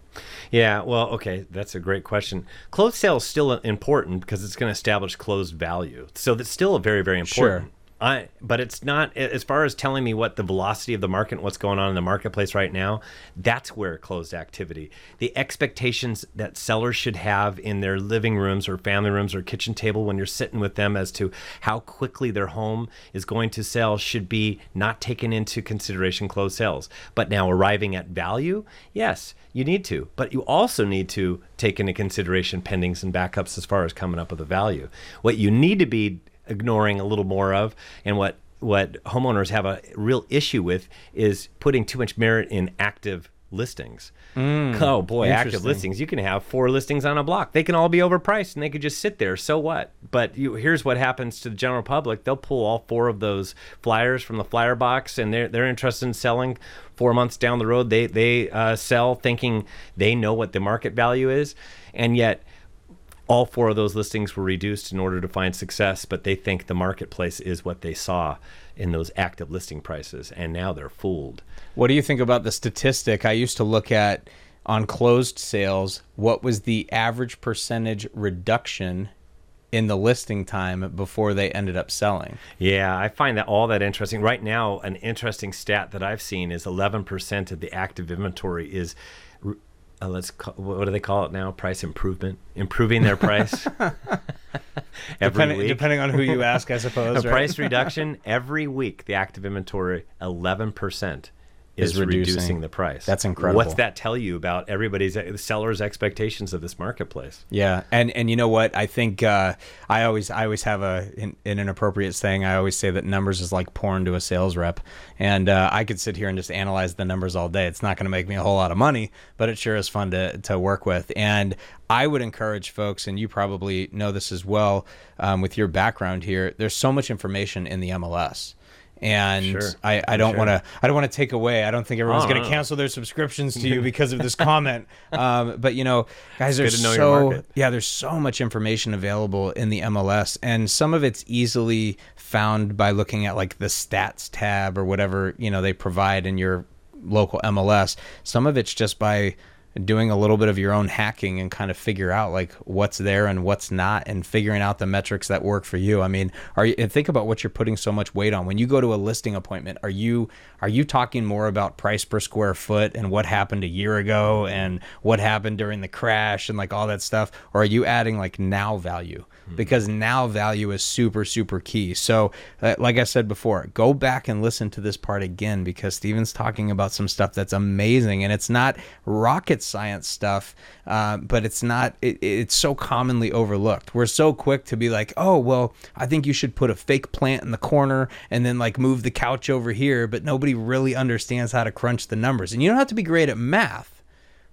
Yeah, well, okay, that's a great question. Closed sale is still important because it's going to establish closed value. So that's still a very, very important. I, but it's not as far as telling me what the velocity of the market, what's going on in the marketplace right now. That's where closed activity, the expectations that sellers should have in their living rooms or family rooms or kitchen table when you're sitting with them as to how quickly their home is going to sell should be not taken into consideration closed sales. But now arriving at value, yes, you need to, but you also need to take into consideration pendings and backups as far as coming up with a value. What you need to be ignoring a little more of, and what what homeowners have a real issue with is putting too much merit in active listings. oh boy, active listings. You can have four listings on a block. They can all be overpriced and they could just sit there. So what? But you, here's what happens to the general public. They'll pull all four of those flyers from the flyer box and they're they're interested in selling four months down the road. They they uh, sell thinking they know what the market value is, and yet all four of those listings were reduced in order to find success, but they think the marketplace is what they saw in those active listing prices, and now they're fooled. What do you think about the statistic? I used to look at on closed sales, what was the average percentage reduction in the listing time before they ended up selling? Yeah, I find that all that interesting. Right now, an interesting stat that I've seen is 11% of the active inventory is. Uh, let's call, what do they call it now? Price improvement, improving their price every Depending, week. depending on who you ask, I suppose. a right? price reduction every week. The active inventory, eleven percent, is, Is reducing. reducing. the price. That's incredible. What's that tell you about everybody's the sellers' expectations of this marketplace? Yeah, and and you know what? I think uh, I always I always have a in an inappropriate saying. I always say that numbers is like porn to a sales rep, and uh, I could sit here and just analyze the numbers all day. It's not going to make me a whole lot of money, but it sure is fun to to work with. And I would encourage folks, and you probably know this as well um, with your background here. There's so much information in the MLS. And Sure. I, I don't Sure. want to I don't want to take away. I don't think everyone's Oh, going to no. cancel their subscriptions to you because of this comment. Um, but you know, guys, good there's to know your so yeah, there's so much information available in the MLS, and some of it's easily found by looking at like the stats tab or whatever you know they provide in your local MLS. Some of it's just by doing a little bit of your own hacking and kind of figure out like what's there and what's not and figuring out the metrics that work for you. I mean, are you and think about what you're putting so much weight on when you go to a listing appointment. Are you are you talking more about price per square foot and what happened a year ago and what happened during the crash and like all that stuff or are you adding like now value? Because now value is super super key. So, uh, like I said before, go back and listen to this part again because Steven's talking about some stuff that's amazing and it's not rocket science stuff, uh, but it's not. It, it's so commonly overlooked. We're so quick to be like, oh well, I think you should put a fake plant in the corner and then like move the couch over here, but nobody really understands how to crunch the numbers. And you don't have to be great at math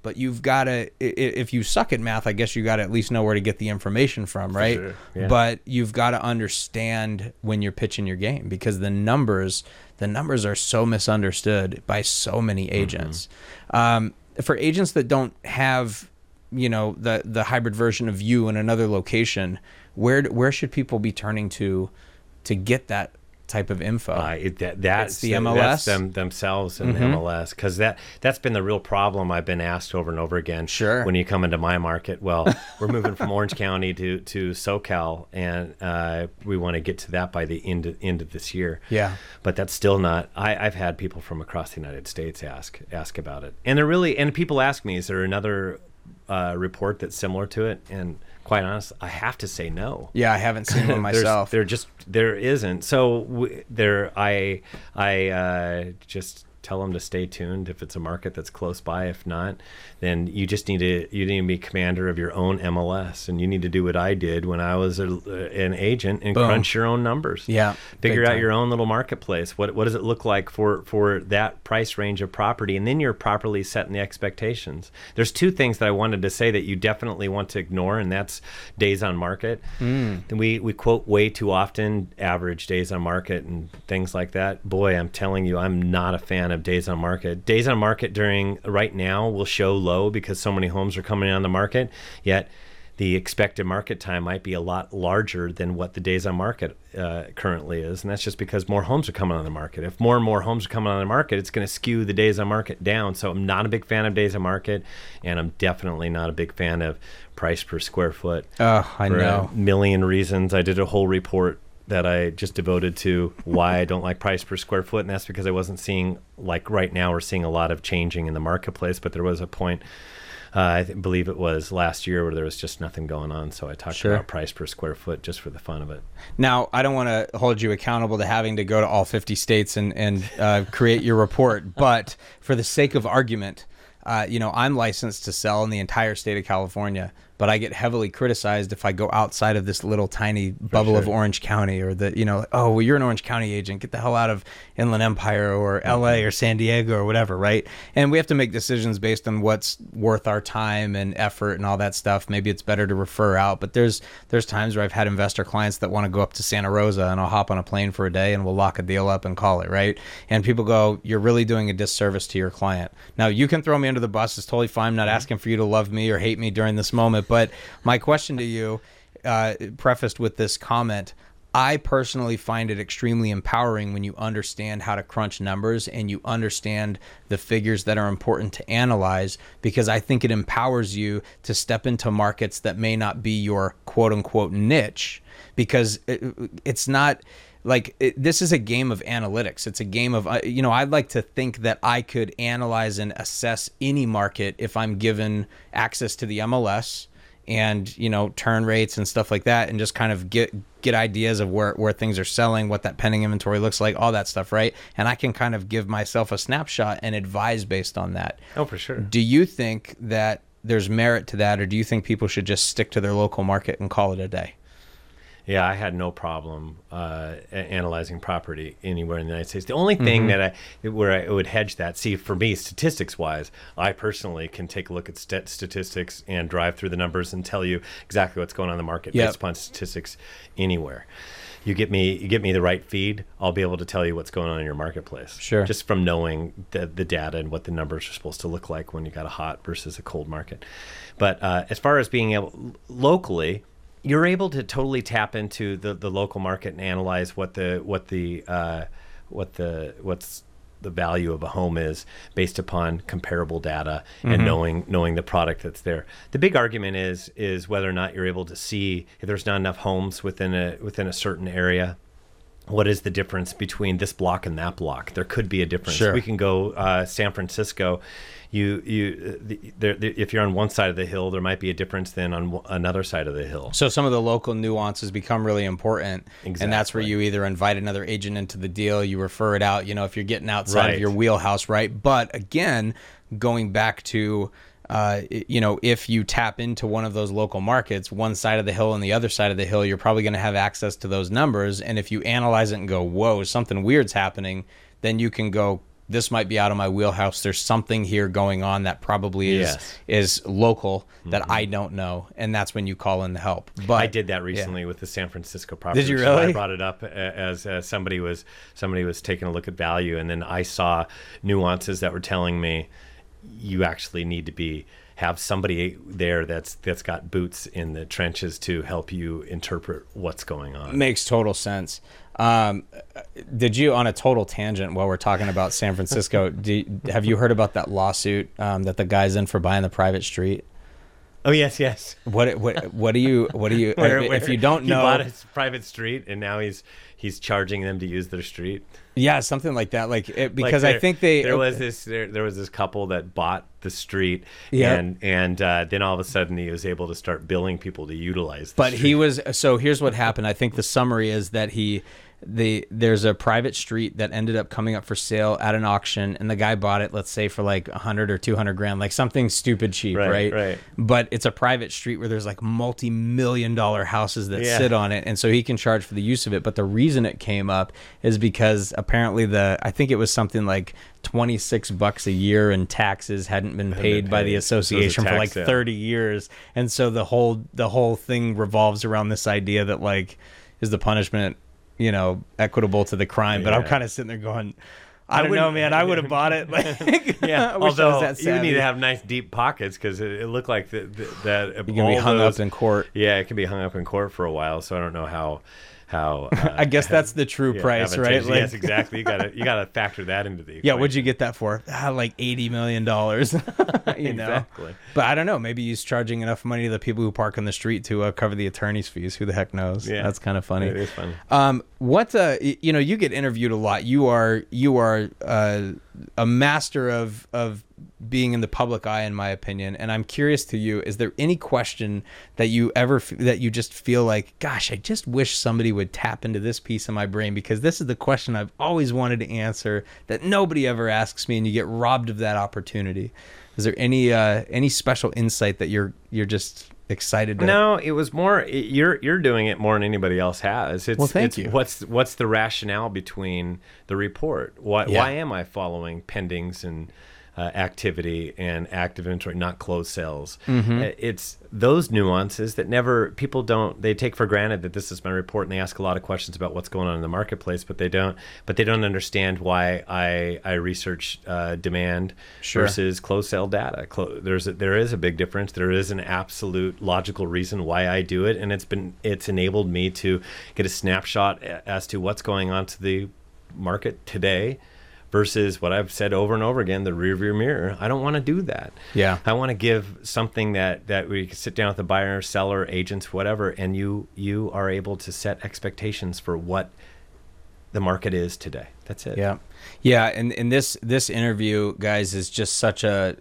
but you've got to if you suck at math i guess you got to at least know where to get the information from right sure, yeah. but you've got to understand when you're pitching your game because the numbers the numbers are so misunderstood by so many agents um, for agents that don't have you know the the hybrid version of you in another location where where should people be turning to to get that type of info Uh, it, that, that's the That's MLS? them themselves in Mm-hmm. the MLS because that that's been the real problem I've been asked over and over again. Sure. When you come into my market, well, we're moving from Orange County to to SoCal, and uh, we want to get to that by the end of, end of this year. Yeah. But that's still not. I, I've had people from across the United States ask ask about it, and they're really and people ask me, is there another uh, report that's similar to it? And quite honest, I have to say no. yeah i haven't seen one myself There just there isn't. So w- there, I I uh, just tell them to stay tuned if it's a market that's close by. If not, then you just need to you need to be commander of your own MLS, and you need to do what I did when I was a, an agent and Boom. crunch your own numbers. Yeah, figure out your own little marketplace. What what does it look like for for that price range of property, and then you're properly setting the expectations. There's two things that I wanted to say that you definitely want to ignore, and that's days on market. Mm. We we quote way too often average days on market and things like that. Boy, I'm telling you, I'm not a fan of days on market. Days on market during right now will show low because so many homes are coming on the market. Yet the expected market time might be a lot larger than what the days on market uh, currently is, and that's just because more homes are coming on the market. If more and more homes are coming on the market, it's going to skew the days on market down. So I'm not a big fan of days on market, and I'm definitely not a big fan of price per square foot oh i for know a million reasons. I did a whole report that I just devoted to why I don't like price per square foot, and that's because I wasn't seeing like right now we're seeing a lot of changing in the marketplace, but there was a point. Uh, I th- believe it was last year where there was just nothing going on, so I talked Sure. about price per square foot just for the fun of it. Now, I don't want to hold you accountable to having to go to all 50 states and, and uh, create your report, but for the sake of argument, uh, you know, I'm licensed to sell in the entire state of California, but I get heavily criticized if I go outside of this little tiny bubble of. Orange County or the, you know, oh, well, you're an Orange County agent. Get the hell out of Inland Empire or mm-hmm. LA or San Diego or whatever, right? And we have to make decisions based on what's worth our time and effort and all that stuff. Maybe it's better to refer out, but there's there's times where I've had investor clients that want to go up to Santa Rosa and I'll hop on a plane for a day and we'll lock a deal up and call it, right? And people go, "You're really doing a disservice to your client." Now, you can throw me under the bus. It's totally fine. I'm not mm-hmm. asking for you to love me or hate me during this moment, but my question to you uh, prefaced with this comment I personally find it extremely empowering when you understand how to crunch numbers and you understand the figures that are important to analyze because I think it empowers you to step into markets that may not be your quote unquote niche because it, it's not like it, this is a game of analytics. It's a game of uh, you know i'd like to think that i could analyze and assess any market if i'm given access to the mls and you know turn rates and stuff like that and just kind of get get ideas of where where things are selling what that pending inventory looks like all that stuff right? And i can kind of give myself a snapshot and advise based on that. Oh, for sure. do you think that there's merit to that or do you think people should just stick to their local market and call it a day Yeah, I had no problem uh, analyzing property anywhere in the United States. The only thing that I where I would hedge that, see, for me, statistics wise, I personally can take a look at st- statistics and drive through the numbers and tell you exactly what's going on in the market Yep. based upon statistics anywhere. You get me, you get me the right feed. I'll be able to tell you what's going on in your marketplace. Sure. Just from knowing the the data and what the numbers are supposed to look like when you got a hot versus a cold market. But uh, as far as being able locally, you're able to totally tap into the, the local market and analyze what the what the uh, what the what's the value of a home is based upon comparable data and knowing knowing the product that's there. The big argument is is whether or not you're able to see if there's not enough homes within a within a certain area what is the difference between this block and that block? There could be a difference. Sure. We can go uh, San Francisco. You you uh, the, there, the, if you're on one side of the hill, there might be a difference than on w- another side of the hill. So some of the local nuances become really important, and that's where you either invite another agent into the deal, you refer it out. You know, if you're getting outside of your wheelhouse, right? But again, going back to, uh, you know, if you tap into one of those local markets, one side of the hill and the other side of the hill, you're probably going to have access to those numbers. And if you analyze it and go, "Whoa, something weird's happening," then you can go. This might be out of my wheelhouse. There's something here going on that probably is Yes. is local that I don't know, and that's when you call in the help. But I did that recently with the San Francisco property. Did you So I brought it up a- as uh, somebody was somebody was taking a look at value, and then I saw nuances that were telling me you actually need to be have somebody there that's that's got boots in the trenches to help you interpret what's going on. makes total sense. Um, did you, on a total tangent, while we're talking about San Francisco, do, have you heard about that lawsuit um, that the guy's in for buying the private street? Oh yes, yes. What what what do you what do you Where- if, if you don't he know? bought a private street, and now he's he's charging them to use their street. Yeah, something like that. Like it, Like because I think they there was this there, there was this couple that bought the street Yeah. and and uh, then all of a sudden he was able to start billing people to utilize the but street. he was so here's what happened i think the summary is that he the there's a private street that ended up coming up for sale at an auction and the guy bought it let's say for like 100 or 200 grand like something stupid cheap right Right, right. but it's a private street where there's like multi-million dollar houses that Yeah. sit on it and so he can charge for the use of it but the reason it came up is because apparently the i think it was something like 26 bucks a year in taxes hadn't been paid by the paid. So it association for like sale. 30 years and so the whole the whole thing revolves around this idea that like is the punishment you know equitable to the crime but i'm kind of sitting there going i, I don't know man i would have bought it like yeah. I wish I Although you need to have nice deep pockets because it, it looked like that that you're gonna be hung up in court Yeah, it can be hung up in court for a while. So I don't know how how uh, I guess that's the true yeah, price, right? Like, yes, exactly. You gotta you gotta factor that into the yeah, what'd you get that for? Ah, like eighty million dollars. you know, Exactly. but I don't know. Maybe he's charging enough money to the people who park on the street to uh, cover the attorney's fees. Who the heck knows? Yeah. that's kind of funny. It is funny. Um, what uh, you know, you get interviewed a lot. You are you are uh, a master of of being in the public eye, in my opinion. And I'm curious to you: is there any question that you ever that you just feel like, gosh, I just wish somebody would tap into this piece of my brain because this is the question I've always wanted to answer that nobody ever asks me, and you get robbed of that opportunity. Is there any uh, any special insight that you're you're just excited to? No, it was more. it- You're you're doing it more than anybody else has. It's, Well, thank it's you. What's what's the rationale between the report? Why Yeah. why am I following pendings and uh, activity and active inventory, not closed sales? Mm-hmm. Uh, It's those nuances that never people don't. They take for granted that this is my report, and they ask a lot of questions about what's going on in the marketplace, but they don't. But they don't understand why I I research uh, demand Sure. versus closed sale data. Clo- there's a, there is a big difference. There is an absolute logical reason why I do it, and it's been it's enabled me to get a snapshot as to what's going on to the market today versus what I've said over and over again, the rear view mirror. I don't want to do that. Yeah. I want to give something that that we can sit down with the buyer, seller, agents, whatever, and you you are able to set expectations for what the market is today. That's it. Yeah, yeah, and and this this interview, guys, is just such a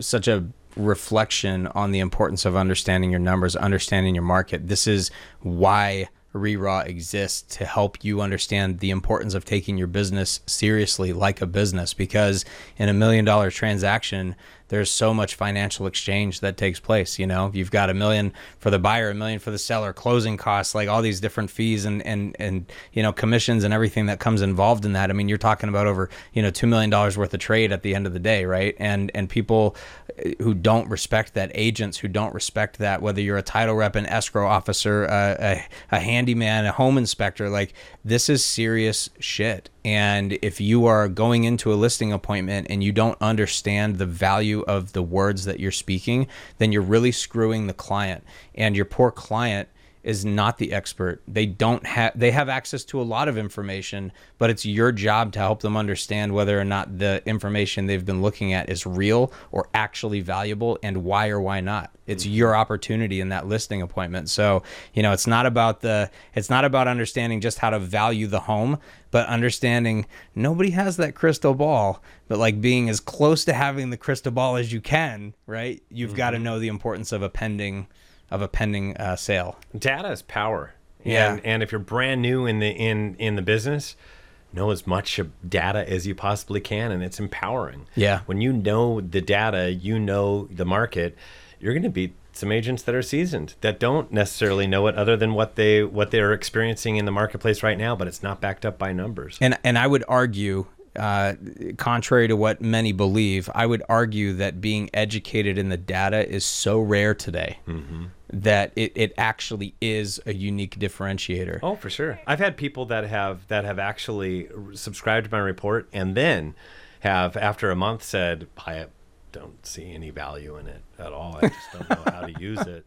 such a reflection on the importance of understanding your numbers, understanding your market. This is why ReRaw exists to help you understand the importance of taking your business seriously like a business because in a million dollar transaction there's so much financial exchange that takes place you know? You've got a million for the buyer a million for the seller closing costs like all these different fees and and and you know commissions and everything that comes involved in that. I mean you're talking about over you know 2 million dollars worth of trade at the end of the day right? And and people uh, who don't respect that agents who don't respect that whether you're a title rep an escrow officer uh, a, a handyman a home inspector like this is serious shit and if you are going into a listing appointment and you don't understand the value of the words that you're speaking, then you're really screwing the client. And your poor client is not the expert. They don't have they have access to a lot of information, but it's your job to help them understand whether or not the information they've been looking at is real or actually valuable and why or why not. It's mm-hmm. your opportunity in that listing appointment. So, you know, it's not about the it's not about understanding just how to value the home, but understanding nobody has that crystal ball, but like being as close to having the crystal ball as you can, right? You've got to mm-hmm. know the importance of a pending of a pending uh, sale. data is power. Yeah. And, and if you're brand new in the in in the business, know as much data as you possibly can, and it's empowering. Yeah. When you know the data, you know the market. You're going to beat some agents that are seasoned that don't necessarily know it, other than what they what they're experiencing in the marketplace right now, but it's not backed up by numbers. And and I would argue, uh, contrary to what many believe, I would argue that being educated in the data is so rare today that it, it actually is a unique differentiator. Oh, for sure. I've had people that have that have actually subscribed to my report and then have after a month said, "I don't see any value in it at all. I just don't know how to use it.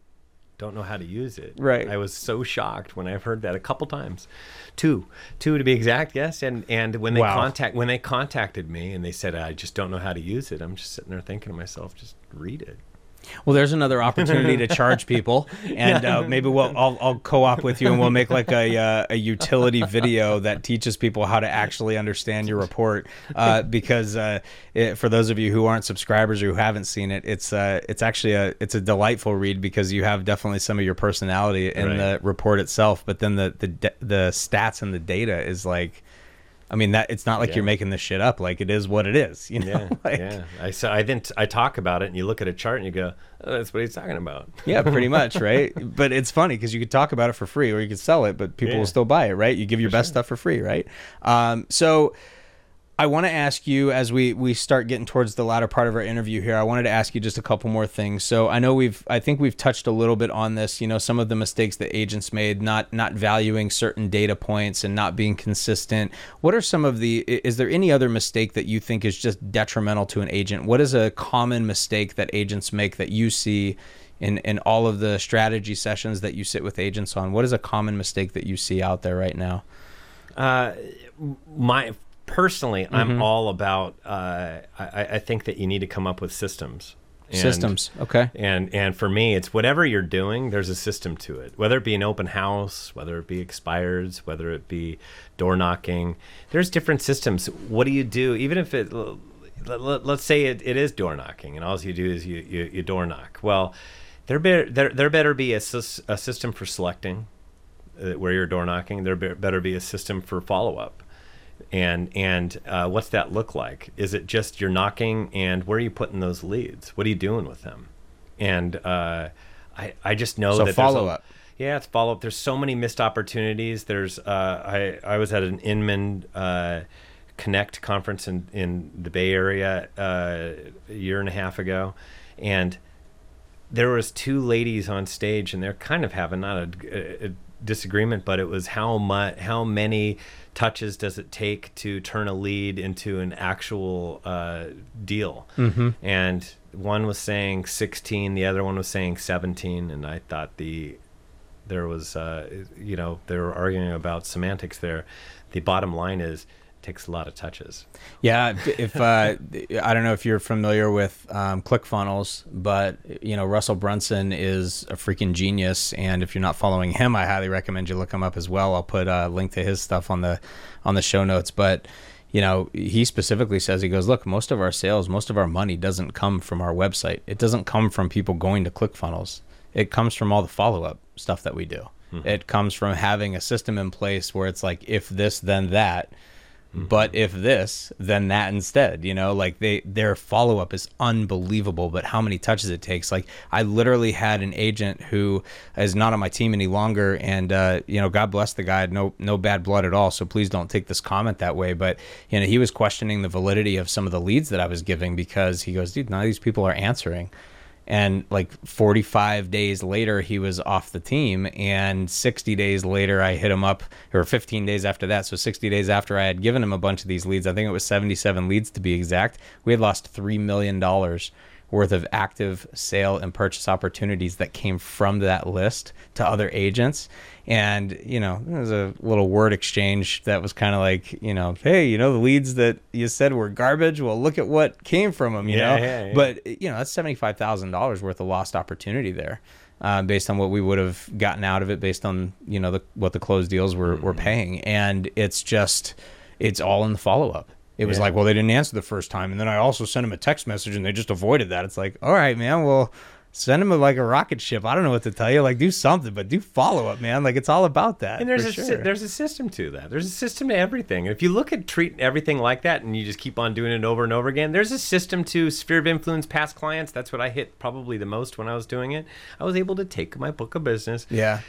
Don't know how to use it." Right. I was so shocked when I've heard that a couple times, two, two to be exact. Yes, and and when they Wow. contact when they contacted me and they said, "I just don't know how to use it," I'm just sitting there thinking to myself, "Just read it." Well, there's another opportunity to charge people, and uh, maybe we'll I'll, I'll co-op with you, and we'll make like a uh, a utility video that teaches people how to actually understand your report. Uh, because uh, it, for those of you who aren't subscribers or who haven't seen it, it's uh, it's actually a it's a delightful read because you have definitely some of your personality in Right. the report itself, but then the the the stats and the data is like. I mean that it's not like Yeah. you're making this shit up. Like it is what it is. You know. Yeah, like, yeah. I so I then I talk about it, and you look at a chart and you go, oh, "That's what he's talking about." Yeah, pretty much, right? but it's funny because you could talk about it for free or you could sell it, but people Yeah. will still buy it, right? You give your best stuff for free, right? Um, so I want to ask you as we we start getting towards the latter part of our interview here. I wanted to ask you just a couple more things. So I know we've I think we've touched a little bit on this. You know, some of the mistakes that agents made, not not valuing certain data points and not being consistent. What are some of the? Is there any other mistake that you think is just detrimental to an agent? What is a common mistake that agents make that you see? in in all of the strategy sessions that you sit with agents on, what is a common mistake that you see out there right now? Uh, my personally, Mm-hmm. I'm all about. Uh, I, I think that you need to come up with systems. And- Systems, okay. And and for me, it's whatever you're doing. There's a system to it. Whether it be an open house, whether it be expireds, whether it be door knocking. There's different systems. What do you do? Even if it, let, let's say it, it is door knocking, and all you do is you you, you door knock. Well, there better there, there better be a, a system for selecting uh, where you're door knocking. There be, better be a system for follow up and and uh, what's that look like? Is it just you're knocking, and where are you putting those leads? What are you doing with them? And uh, I I just know So that there's a- follow-up. Yeah, it's follow up. There's so many missed opportunities. There's uh, I I was at an Inman uh, Connect conference in in the Bay Area uh, a year and a half ago, and there was two ladies on stage and they're kind of having not a, a disagreement but it was how much how many touches does it take to turn a lead into an actual uh, deal mm-hmm. and one was saying 16 the other one was saying 17 and i thought the there was uh, you know they were arguing about semantics there the bottom line is takes a lot of touches Yeah, if uh, I don't know if you're familiar with um, ClickFunnels, but you know Russell Brunson is a freaking genius, and if you're not following him, I highly recommend you look him up as well. I'll put a link to his stuff on the on the show notes, but. You know, he specifically says he goes, look, most of our sales, most of our money doesn't come from our website. It doesn't come from people going to ClickFunnels. It comes from all the follow up stuff that we do. It comes from having a system in place where it's like, if this, then that but if this then that instead you know like they their follow-up is unbelievable but how many touches it takes. Like i literally had an agent who is not on my team any longer and uh, you know god bless the guy. No no bad blood at all so please don't take this comment that way. But you know he was questioning the validity of some of the leads that i was giving because he goes dude none of these people are answering and like 45 days later he was off the team. And 60 days later i hit him up or 15 days after that. So 60 days after i had given him a bunch of these leads i think it was 77 leads to be exact we had lost $3 million worth of active sale and purchase opportunities that came from that list to other agents and you know there was a little word exchange that was kind of like you know hey you know the leads that you said were garbage well look at what came from them you Yeah, know yeah, yeah. but you know that's seventy five thousand dollars worth of lost opportunity there, uh, based on what we would have gotten out of it, based on you know the, what the closed deals were Mm-hmm. were paying, and it's just it's all in the follow up. It was Yeah. like, well, they didn't answer the first time, and then I also sent them a text message, and they just avoided that. It's like, all right, man, well. Send them like a rocket ship. I don't know what to tell you. Like, do something, but do follow up, man. Like, it's all about that. And there's a sure. there's a system to that. There's a system to everything. If you look at treating everything like that, and you just keep on doing it over and over again, there's a system to sphere of influence past clients. That's what I hit probably the most when I was doing it. I was able to take my book of business. yeah.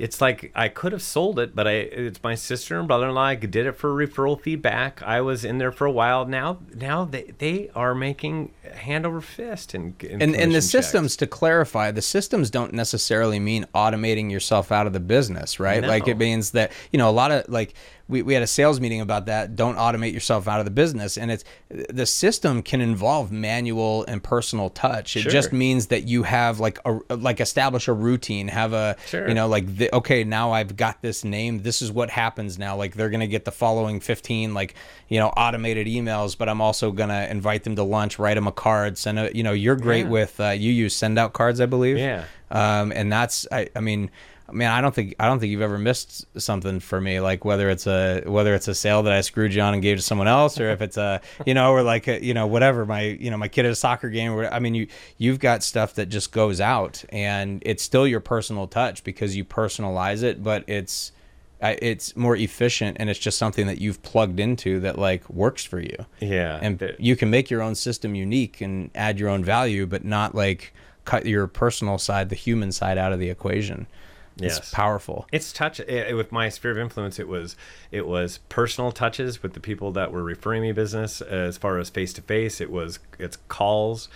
It's like I could have sold it, but I it's my sister and brother-in-law. I did it for referral feedback. I was in there for a while. Now now they they are making hand over fist and and and the commission systems to clarify the systems don't necessarily mean automating yourself out of the business right like it means that you know a lot of like we, we had a sales meeting about that don't automate yourself out of the business and it's the system can involve manual and personal touch it Sure. just means that you have like a like establish a routine have a Sure. you know like the, okay now i've got this name this is what happens now like they're gonna get the following 15 like you know automated emails but i'm also gonna invite them to lunch write them a card send a you know you're great Yeah. with uh, you use SendOutCards i believe Yeah. um and that's i i mean man i don't think i don't think you've ever missed something for me like whether it's a whether it's a sale that i screwed you on and gave to someone else or if it's a you know or like a, you know whatever my you know my kid at a soccer game or i mean you you've got stuff that just goes out and it's still your personal touch because you personalize it but it's it's more efficient and it's just something that you've plugged into that like works for you. Yeah. And you can make your own system unique and add your own value but not like cut your personal side the human side out of the equation Yes. it's powerful It's touch eh, with my sphere of influence. It was it was personal touches with the people that were referring me business. As far as face to face, it was it's calls,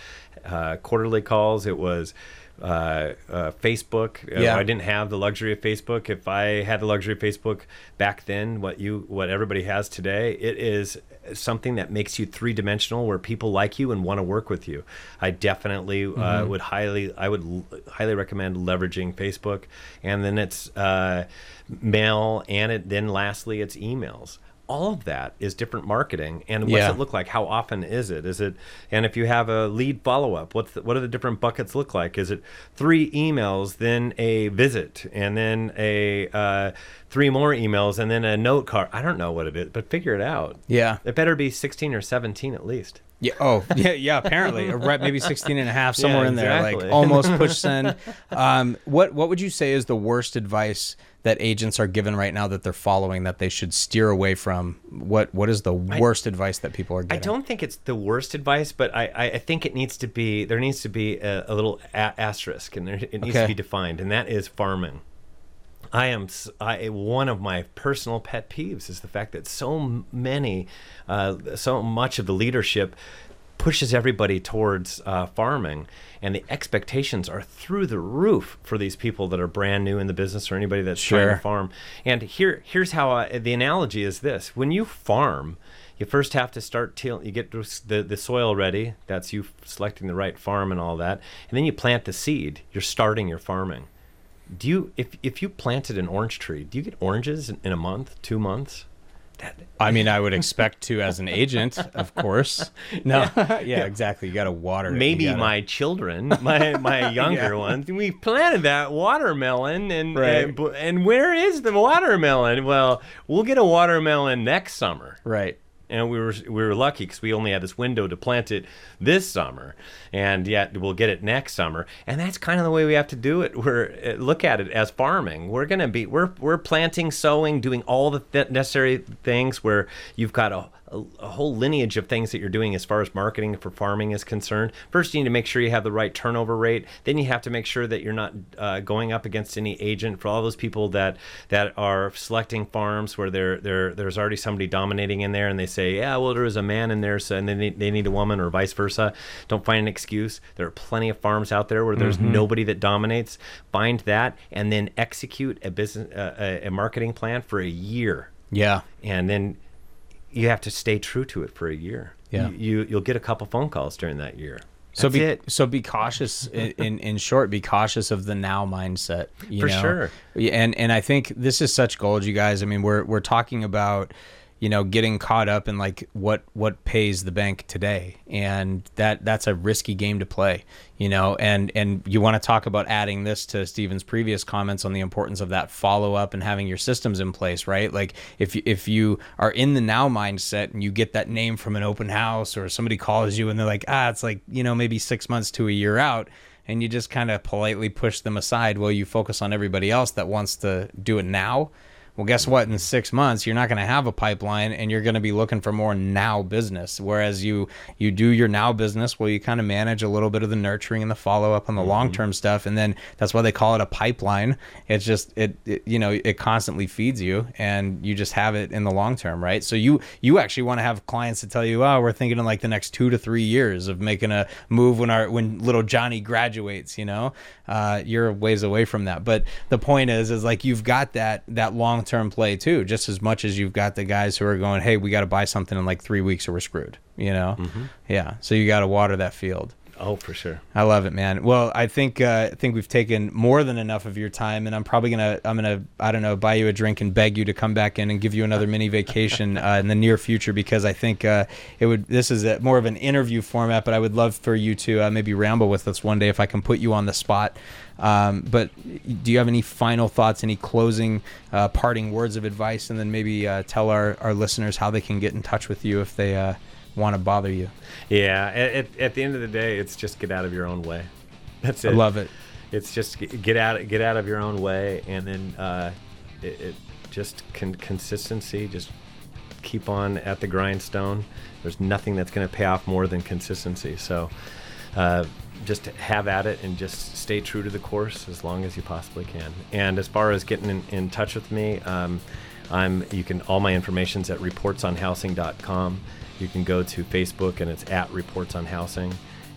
uh, quarterly calls. It was uh, uh, Facebook. Uh, Yeah. I didn't have the luxury of Facebook. If I had the luxury of Facebook back then, what you what everybody has today, it is something that makes you three dimensional, where people like you and want to work with you. I definitely uh, would highly I would l- highly recommend leveraging Facebook, and then it's uh, mail, and it, then lastly it's emails. All of that is different marketing, and what's Yeah. it look like? How often is it? Is it? And if you have a lead follow up, what's the, what do the different buckets look like? Is it three emails, then a visit, and then a uh, three more emails, and then a note card? I don't know what it is, but figure it out. Yeah. It better be sixteen or seventeen at least. Yeah. Oh, yeah. Yeah. Apparently, rep maybe 16 and a half, somewhere Yeah, in there, like almost push send. Um, what What would you say is the worst advice that agents are given right now that they're following that they should steer away from? What What is the worst advice that people are giving I don't think it's the worst advice, but I, I, I think it needs to be there needs to be a, a little a- asterisk, and there, it needs Okay. to be defined, and that is farming. I am I, one of my personal pet peeves is the fact that so many, uh, so much of the leadership pushes everybody towards uh, farming, and the expectations are through the roof for these people that are brand new in the business or anybody that's trying Sure. to farm. And here, here's how I, the analogy is this: when you farm, you first have to start till you get the the soil ready. That's you selecting the right farm and all that, and then you plant the seed. You're starting your farming. Do you if if you planted an orange tree, do you get oranges in, in a month, two months? That I mean, I would expect to as an agent, of course. No. yeah, exactly. You got to water. it. Maybe gotta- my children, my my younger ones, we planted that watermelon, and Right. and, and where is the watermelon? Well, we'll get a watermelon next summer. Right. and we were we were lucky because we only had this window to plant it this summer, and yet we'll get it next summer. And that's kind of the way we have to do it. We're uh, look at it as farming. We're gonna be we're we're planting, sowing, doing all the th- necessary things where you've got a, a whole lineage of things that you're doing as far as marketing for farming is concerned. First, you need to make sure you have the right turnover rate. Then you have to make sure that you're not uh, going up against any agent for all those people that that are selecting farms where there there there's already somebody dominating in there, and they say, yeah, well, there was a man in there, so and then they, they need a woman, or vice versa. Don't find an. There are plenty of farms out there where there's nobody that dominates. Find that, and then execute a business uh, a, a marketing plan for a year Yeah. and then you have to stay true to it for a year. Yeah. You, you you'll get a couple phone calls during that year. So be it. so be cautious in, in in short. Be cautious of the now mindset. You For know? sure. And and I think this is such gold, you guys. I mean, we're we're talking about you know getting caught up in like what what pays the bank today, and that that's a risky game to play. You know, and and you want to talk about adding this to Steven's previous comments on the importance of that follow up and having your systems in place, right? Like if if you are in the now mindset and you get that name from an open house or somebody calls you and they're like, ah, it's like you know maybe six months to a year out and you just kind of politely push them aside while you focus on everybody else that wants to do it now. Well, guess what? In six months, you're not going to have a pipeline, and you're going to be looking for more now business. Whereas you you do your now business, well, you kind of manage a little bit of the nurturing and the follow up on the mm-hmm. long term stuff, and then that's why they call it a pipeline. It's just it, it you know it constantly feeds you, and you just have it in the long term, right? So you you actually want to have clients to tell you, oh, we're thinking in like the next two to three years of making a move when our when little Johnny graduates. You know, uh, you're ways away from that. But the point is, is like you've got that that long term play too, just as much as you've got the guys who are going, hey, we got to buy something in like three weeks or we're screwed. You know, yeah. So you got to water that field. Oh, for sure. I love it, man. Well, I think uh, I think we've taken more than enough of your time, and I'm probably gonna I'm gonna I don't know buy you a drink and beg you to come back in and give you another mini vacation uh, in the near future because I think uh, it would. This is a, more of an interview format, but I would love for you to uh, maybe ramble with us one day if I can put you on the spot. Um, but do you have any final thoughts, any closing, uh, parting words of advice, and then maybe uh, tell our, our listeners how they can get in touch with you if they uh, want to bother you? Yeah. At, at, the end of the day, it's just get out of your own way. That's it. I love it. It's just get out get out of your own way, and then uh, it, it just con- consistency. Just keep on at the grindstone. There's nothing that's going to pay off more than consistency. So. Uh, just have at it and just stay true to the course as long as you possibly can. And as far as getting in, in touch with me, um, I'm you can all my information's at reportsonhousing.com. You can go to Facebook and it's at Reports on Housing,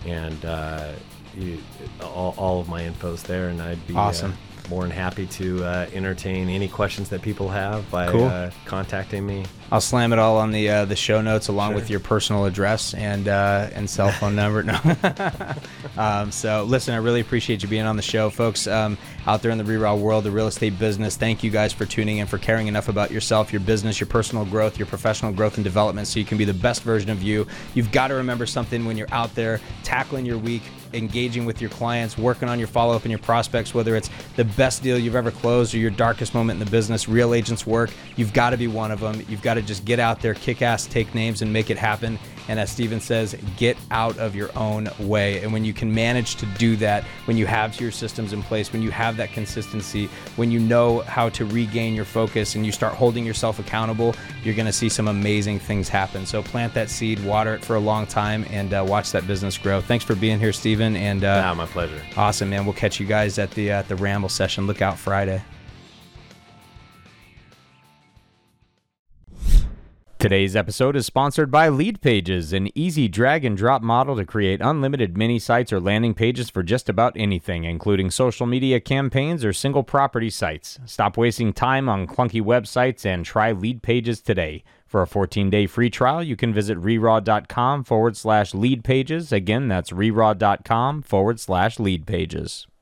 and uh, you, all, all of my info's there, and I'd be uh, Awesome. More than happy to uh, entertain any questions that people have by Cool. uh, contacting me. I'll slam it all on the uh, the show notes along Sure. with your personal address and uh, and cell phone number. No. um, so listen, I really appreciate you being on the show, folks. Um, out there in the reroute world, the real estate business. Thank you guys for tuning in, for caring enough about yourself, your business, your personal growth, your professional growth and development, so you can be the best version of you. You've got to remember something when you're out there tackling your week engaging with your clients, working on your follow up and your prospects, whether it's the best deal you've ever closed or your darkest moment in the business, real agents work. You've got to be one of them. You've got to just get out there, kick ass, take names, and make it happen. And as Steven says, get out of your own way. And when you can manage to do that, when you have your systems in place, when you have that consistency, when you know how to regain your focus and you start holding yourself accountable, you're going to see some amazing things happen. So plant that seed, water it for a long time, and uh, watch that business grow. Thanks for being here, Steven. And uh, Ah, my pleasure. awesome, man. We'll catch you guys at the uh, at the Ramble session. Look out Friday. Today's episode is sponsored by Lead Pages, an easy drag and drop model to create unlimited mini sites or landing pages for just about anything, including social media campaigns or single property sites. Stop wasting time on clunky websites and try Lead Pages today. For a 14 day free trial, you can visit reraw.com forward slash lead pages. Again, that's reraw.com forward slash lead pages.